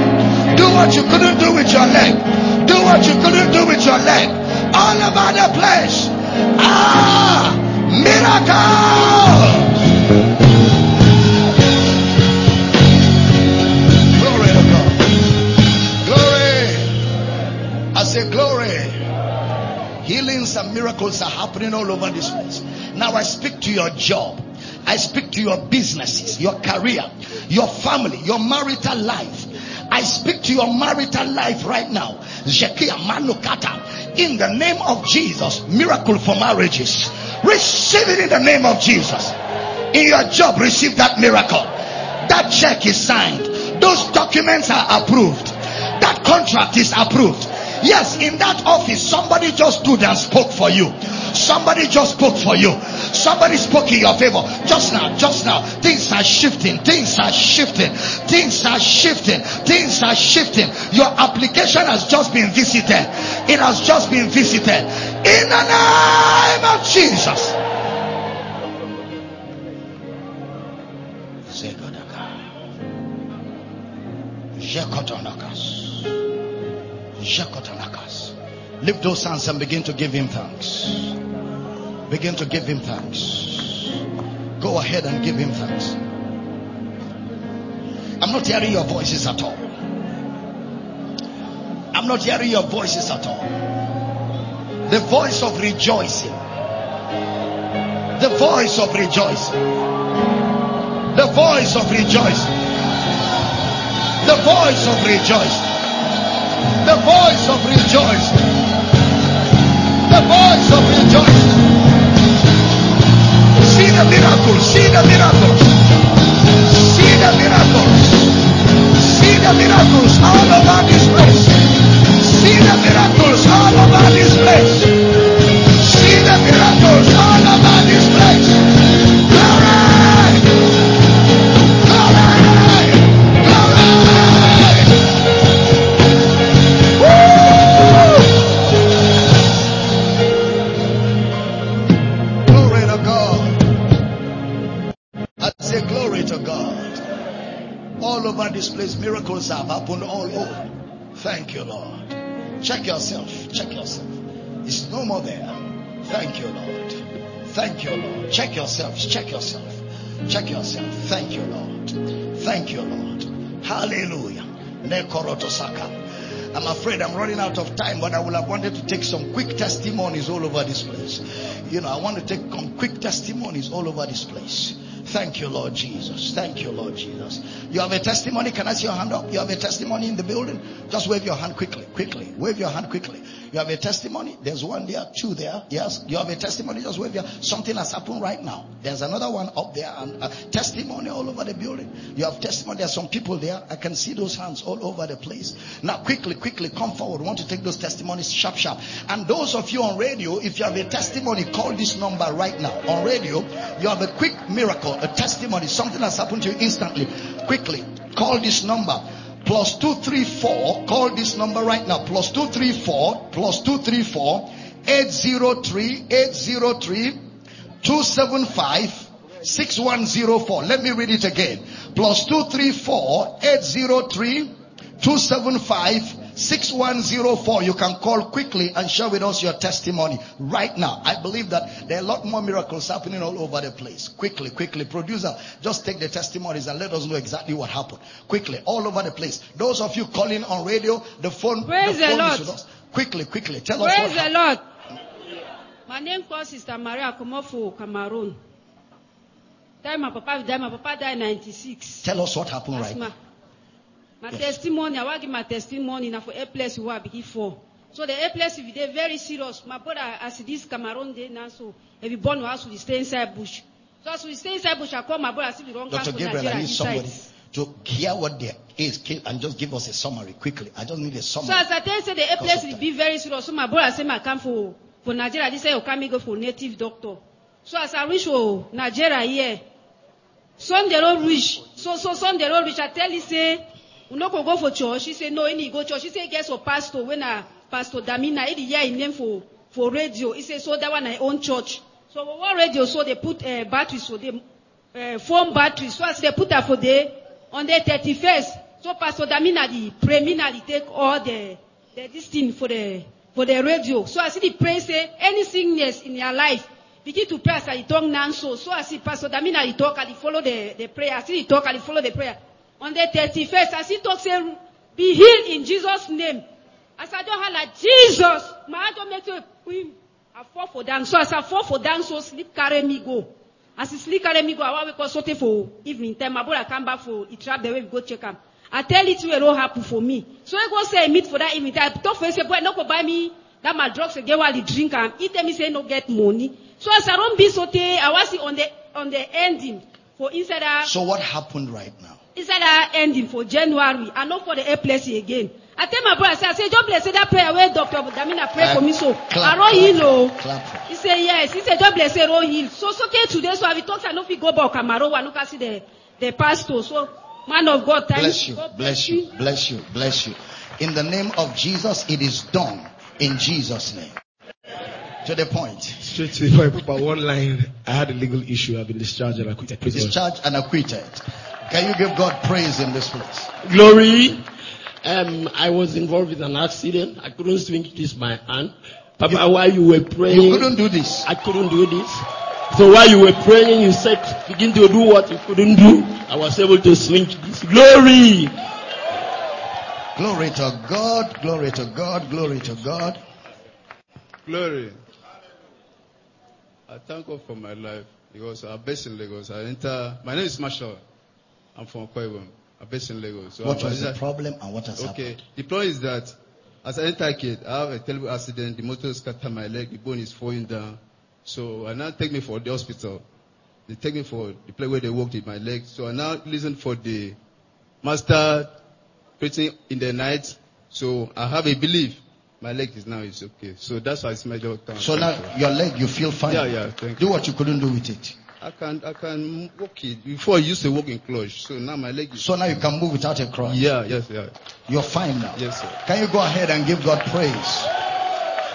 Do what you couldn't do with your leg. Do what you couldn't do with your leg. All over the place. Ah, miracle. Say glory. Healings and miracles are happening all over this place. Now I speak to your job. I speak to your businesses, your career, your family, your marital life. I speak to your marital life right now. Manukata. In the name of Jesus. Miracle for marriages. Receive it in the name of Jesus. In your job, receive that miracle. That check is signed. Those documents are approved. That contract is approved. Yes, in that office, somebody just stood and spoke for you. Somebody just spoke for you. Somebody spoke in your favor. Just now, just now. Things are shifting. Things are shifting. Things are shifting. Things are shifting. Your application has just been visited. It has just been visited. In the name of Jesus. Lift those hands and begin to give him thanks. Begin to give him thanks. Go ahead and give him thanks. I'm not hearing your voices at all. I'm not hearing your voices at all. The voice of rejoicing. The voice of rejoicing. The voice of rejoicing. The voice of rejoicing. The voice of rejoicing. The voice of rejoicing. See the miracles. See the miracles. See the miracles. See the miracles all over this place. See the miracles all over this place. See the miracles all over this place. Place, miracles have happened all over. Thank you, Lord. Check yourself. Check yourself. It's no more there. Thank you, Lord. Thank you, Lord. Check yourselves. Check yourself. Check yourself. Thank you, Lord. Thank you, Lord. Hallelujah. I'm afraid I'm running out of time, but I would have wanted to take some quick testimonies all over this place. You know, I want to take some quick testimonies all over this place. Thank you, Lord Jesus. Thank you, Lord Jesus. You have a testimony. Can I see your hand up? You have a testimony in the building? Just wave your hand quickly, quickly. Wave your hand quickly. You have a testimony. There's one there, two there. Yes. You have a testimony. Just wave your. Something has happened right now. There's another one up there and testimony all over the building. You have testimony. There's some people there. I can see those hands all over the place. Now, quickly, quickly, come forward. We want to take those testimonies sharp, sharp. And those of you on radio, if you have a testimony, call this number right now. On radio, you have a quick miracle, a testimony, something has happened to you instantly. Quickly, call this number. Plus two three four. Call this number right now. Plus two three four. Plus two three four. Eight zero three. Eight zero three. Two seven five. 6104. Let me read it again. Plus 234 803 275 6104. You can call quickly and share with us your testimony right now. I believe that there are a lot more miracles happening all over the place. Quickly, quickly. Producer, just take the testimonies and let us know exactly what happened. Quickly, all over the place. Those of you calling on radio, the phone, Praise the phone the is with us. Quickly, quickly. Tell us Praise what the happened. Lord. My name is Sister Maria Komofo, Cameroon. Time my papa died, my papa died in 96. Tell us what happened right Asthma. now. My testimony, I want give my testimony now for place where I begin for. So the place if they very serious. My brother as this Cameroon day now so if you born house we stay inside bush. So as we stay inside bush, I call my brother see we don't Dr. to Gabriel, I need somebody to hear what there is and just give us a summary quickly. I just need a So summary. as I tell you say the of will be very serious. So my brother say my come for for Nigeria. This say you come go for native doctor. So as I reach for Nigeria here, Sunday don't reach. So so Sunday don't reach. I tell you say we no go go for church. She say no, he go church. She say get for pastor when a pastor Damina he the year in name for for radio. He say so that one I own church. So for one radio so they put uh, batteries for them uh, phone batteries. So as they put that for there on the 31st. So Pastor Damina the pray me take all the, the this thing for the for the radio. So I see the pray say any sickness in your life begin to pray as I talk now so. So I see Pastor Damina he talk he follow the, the prayer. I see he talk he follow the prayer. On the 31st, I see talk say be healed in Jesus' name. As I don't holler, Jesus, my heart don't make you I fall for down. So as I fall for down, so sleep carry me go. As he sleep carry me go, I wake up something for evening time. My brother come back for he trap the way we go check him. I tell it will not happen for me. So I go say meet for that evening time. I talk for him say, boy, no go buy me that my drugs again while he drink am. He tell me say no get money. So as I don't be so tey, I was on the on the ending for inside that So what happened right now? Inside that ending for January. I not for the A place again. I tell my brother, say, I say, just bless say that prayer where Doctor Damina pray for me so. clap, I don't heal oh. He say yes. He say just bless say don't heal. So so okay today. So I will talk. I know if we go back Camaro, I look see the the pastor. So man of God, thank Bless you, God bless you, bless you, bless you. In the name of Jesus, it is done. In Jesus' name. To the point. Straight to the point, but one line. I had a legal issue. I've been discharged and acquitted. Discharged and acquitted. Can you give God praise in this place? Glory. Um, I was involved in an accident. I couldn't swing this my hand. Papa, while you were praying, You couldn't do this. I couldn't do this. So while you were praying, you said, begin to do what you couldn't do. I was able to swing this. Glory. Glory to God, glory to God, glory to God. Glory. I thank God for my life because I'm based in Lagos. I enter. My name is Marshall. I'm from Koiwam. I'm based in Lagos. So What I'm- was the problem and what has Okay. happened? The problem is that as I enter kid, I have a terrible accident. The motor scattered my leg. The bone is falling down. So I now take me for the hospital. They take me for the place where they worked with my leg. So I now listen for the master preaching in the night. So I have a belief. My leg is now is okay. So that's why it's my doctor. So now your leg, you feel fine. Yeah, yeah, thank Do what you couldn't do with it. I can I can walk it. Before I used to walk in clutch. So now my leg is So now you can move without a crutch. Yeah, yes, yeah. You're fine now. Yes, sir. Can you go ahead and give God praise?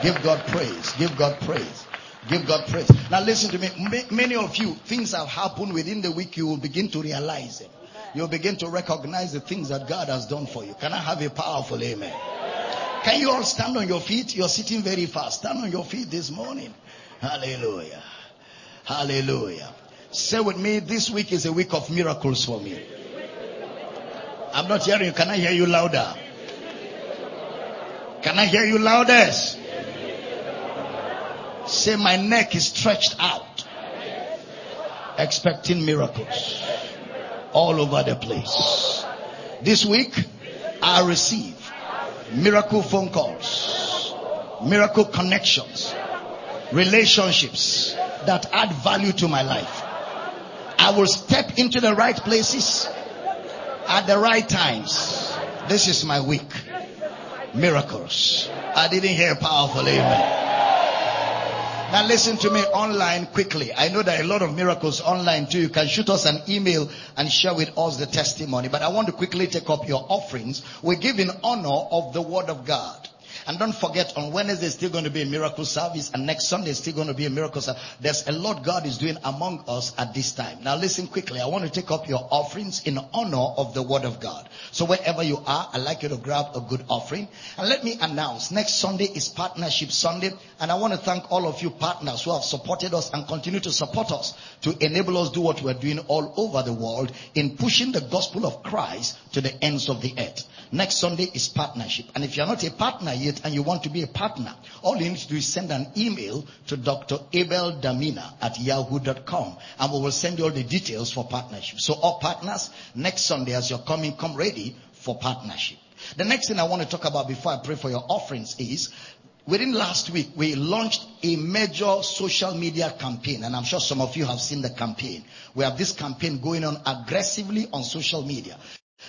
Give God praise. Give God praise. Give God praise. Now listen to me. Ma- Many of you, things have happened within the week. You will begin to realize it. You'll begin to recognize the things that God has done for you. Can I have a powerful amen? Can you all stand on your feet? You're sitting very fast. Stand on your feet this morning. Hallelujah. Hallelujah. Say with me, this week is a week of miracles for me. I'm not hearing you. Can I hear you louder? Can I hear you loudest? Say my neck is stretched out. Expecting miracles all over the place. This week, I receive miracle phone calls, miracle connections, relationships that add value to my life. I will step into the right places at the right times. This is my week. Miracles. I didn't hear powerful amen. Now listen to me online quickly. I know there are a lot of miracles online too. You can shoot us an email and share with us the testimony. But I want to quickly take up your offerings. We give in honor of the word of God. And don't forget, on Wednesday is still going to be a miracle service, and next Sunday is still going to be a miracle service. There's a lot God is doing among us at this time. Now listen quickly. I want to take up your offerings in honor of the word of God. So wherever you are, I'd like you to grab a good offering. And let me announce, next Sunday is Partnership Sunday, and I want to thank all of you partners who have supported us and continue to support us to enable us do what we're doing all over the world in pushing the gospel of Christ to the ends of the earth. Next Sunday is partnership. And if you're not a partner yet and you want to be a partner, all you need to do is send an email to Dr. Abel Damina at yahoo.com and we will send you all the details for partnership. So all partners, next Sunday as you're coming, come ready for partnership. The next thing I want to talk about before I pray for your offerings is Within last week, we launched a major social media campaign, and I'm sure some of you have seen the campaign. We have this campaign going on aggressively on social media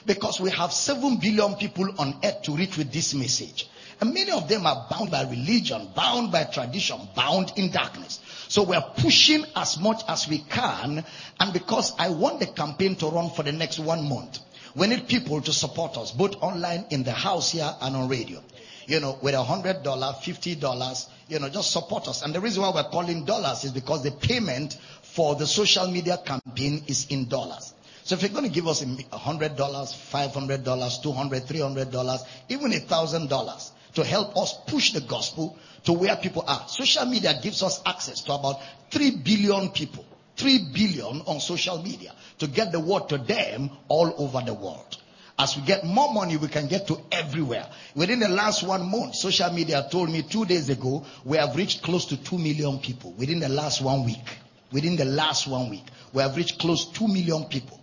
because we have 7 billion people on earth to reach with this message. And many of them are bound by religion, bound by tradition, bound in darkness. So we're pushing as much as we can. And because I want the campaign to run for the next one month, we need people to support us, both online in the house here and on radio you know, with a hundred dollar, fifty dollars, you know, just support us. And the reason why we're calling dollars is because the payment for the social media campaign is in dollars. So if you're going to give us a hundred dollars, five hundred dollars, two hundred, three hundred dollars, $300, even a thousand dollars to help us push the gospel to where people are. Social media gives us access to about three billion people. Three billion on social media to get the word to them all over the world. As we get more money, we can get to everywhere. Within the last one month, social media told me two days ago, we have reached close to two million people within the last one week. within the last one week. We have reached close to 2 million people.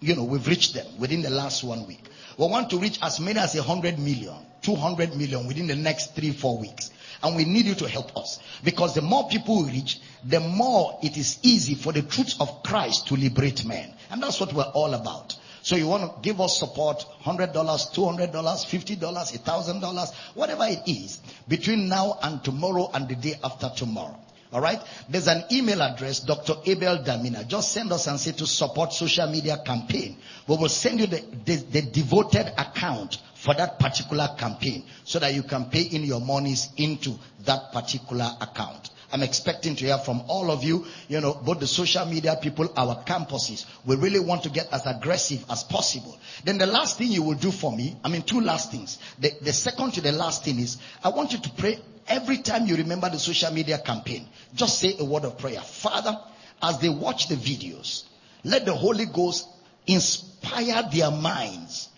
You know, we've reached them within the last one week. We want to reach as many as 100 million, 200 million within the next three, four weeks. And we need you to help us. Because the more people we reach, the more it is easy for the truth of Christ to liberate men. And that's what we're all about. So you want to give us support, $100, $200, $50, $1,000, whatever it is, between now and tomorrow and the day after tomorrow. All right. There's an email address, Dr. Abel Damina. Just send us and say to support social media campaign. We will send you the, the, the devoted account for that particular campaign so that you can pay in your monies into that particular account. I'm expecting to hear from all of you, you know, both the social media people, our campuses. We really want to get as aggressive as possible. Then the last thing you will do for me, I mean, two last things. The, the second to the last thing is, I want you to pray every time you remember the social media campaign. Just say a word of prayer. Father, as they watch the videos, let the Holy Ghost inspire their minds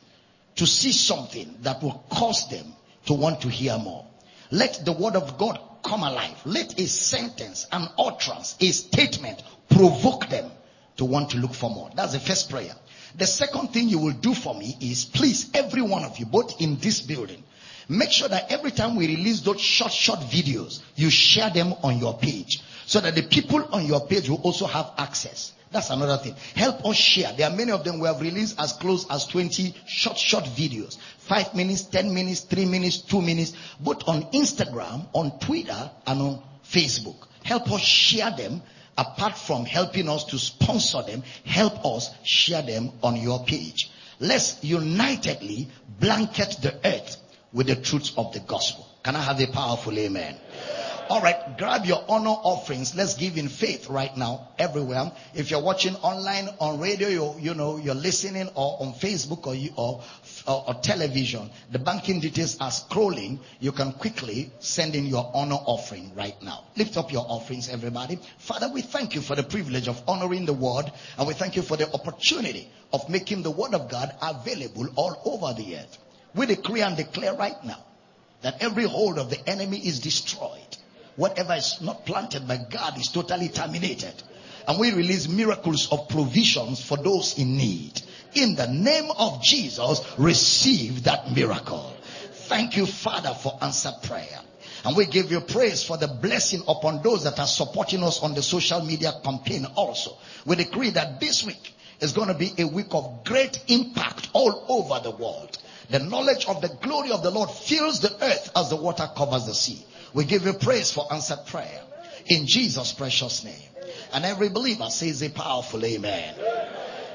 to see something that will cause them to want to hear more. Let the word of God come alive. Let a sentence, an utterance, a statement provoke them to want to look for more. That's the first prayer. The second thing you will do for me is please, every one of you, both in this building, make sure that every time we release those short, short videos, you share them on your page so that the people on your page will also have access. That's another thing. Help us share. There are many of them we have released as close as 20 short, short videos. Five minutes, 10 minutes, three minutes, two minutes, both on Instagram, on Twitter, and on Facebook. Help us share them apart from helping us to sponsor them. Help us share them on your page. Let's unitedly blanket the earth with the truth of the gospel. Can I have a powerful amen? All right, grab your honor offerings. Let's give in faith right now, everywhere. If you're watching online, on radio, you you know, you're listening, or on Facebook, or you, or, or, or television, the banking details are scrolling. You can quickly send in your honor offering right now. Lift up your offerings, everybody. Father, we thank you for the privilege of honoring the word, and we thank you for the opportunity of making the word of God available all over the earth. We decree and declare right now that every hold of the enemy is destroyed. Whatever is not planted by God is totally terminated. And we release miracles of provisions for those in need. In the name of Jesus, receive that miracle. Thank you, Father, for answered prayer. And we give you praise for the blessing upon those that are supporting us on the social media campaign also. We decree that this week is going to be a week of great impact all over the world. The knowledge of the glory of the Lord fills the earth as the water covers the sea. We give you praise for answered prayer. In Jesus' precious name. And every believer says a powerful amen.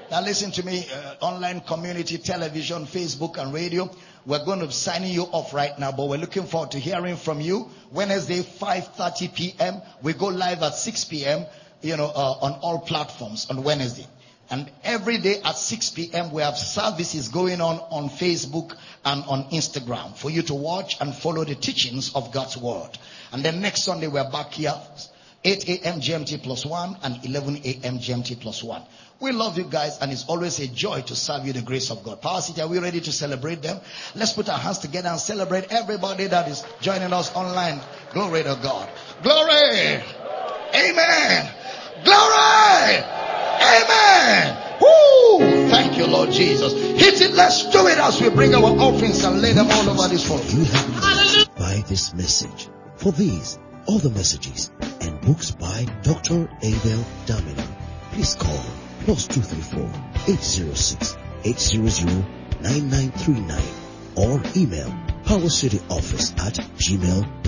Now listen to me, uh, online community, television, Facebook and radio. We're going to be signing you off right now, but we're looking forward to hearing from you. Wednesday, 5.30 p.m. We go live at 6 p.m., you know, uh, on all platforms on Wednesday. And every day at 6 p.m. we have services going on on Facebook and on Instagram for you to watch and follow the teachings of God's word. And then next Sunday we're back here 8 a.m. GMT plus 1 and 11 a.m. GMT plus 1. We love you guys and it's always a joy to serve you the grace of God. Power City, are we ready to celebrate them? Let's put our hands together and celebrate everybody that is joining us online. Glory to God. Glory! Amen! Glory! Amen. Woo! Thank you, Lord Jesus. Hit it. Let's do it as we bring our offerings and lay them all over this floor. You have been blessed by this message. For these, other messages, and books by Dr. Abel Damina, please call plus 234 806 800 9939 or email powercityoffice at gmail.com.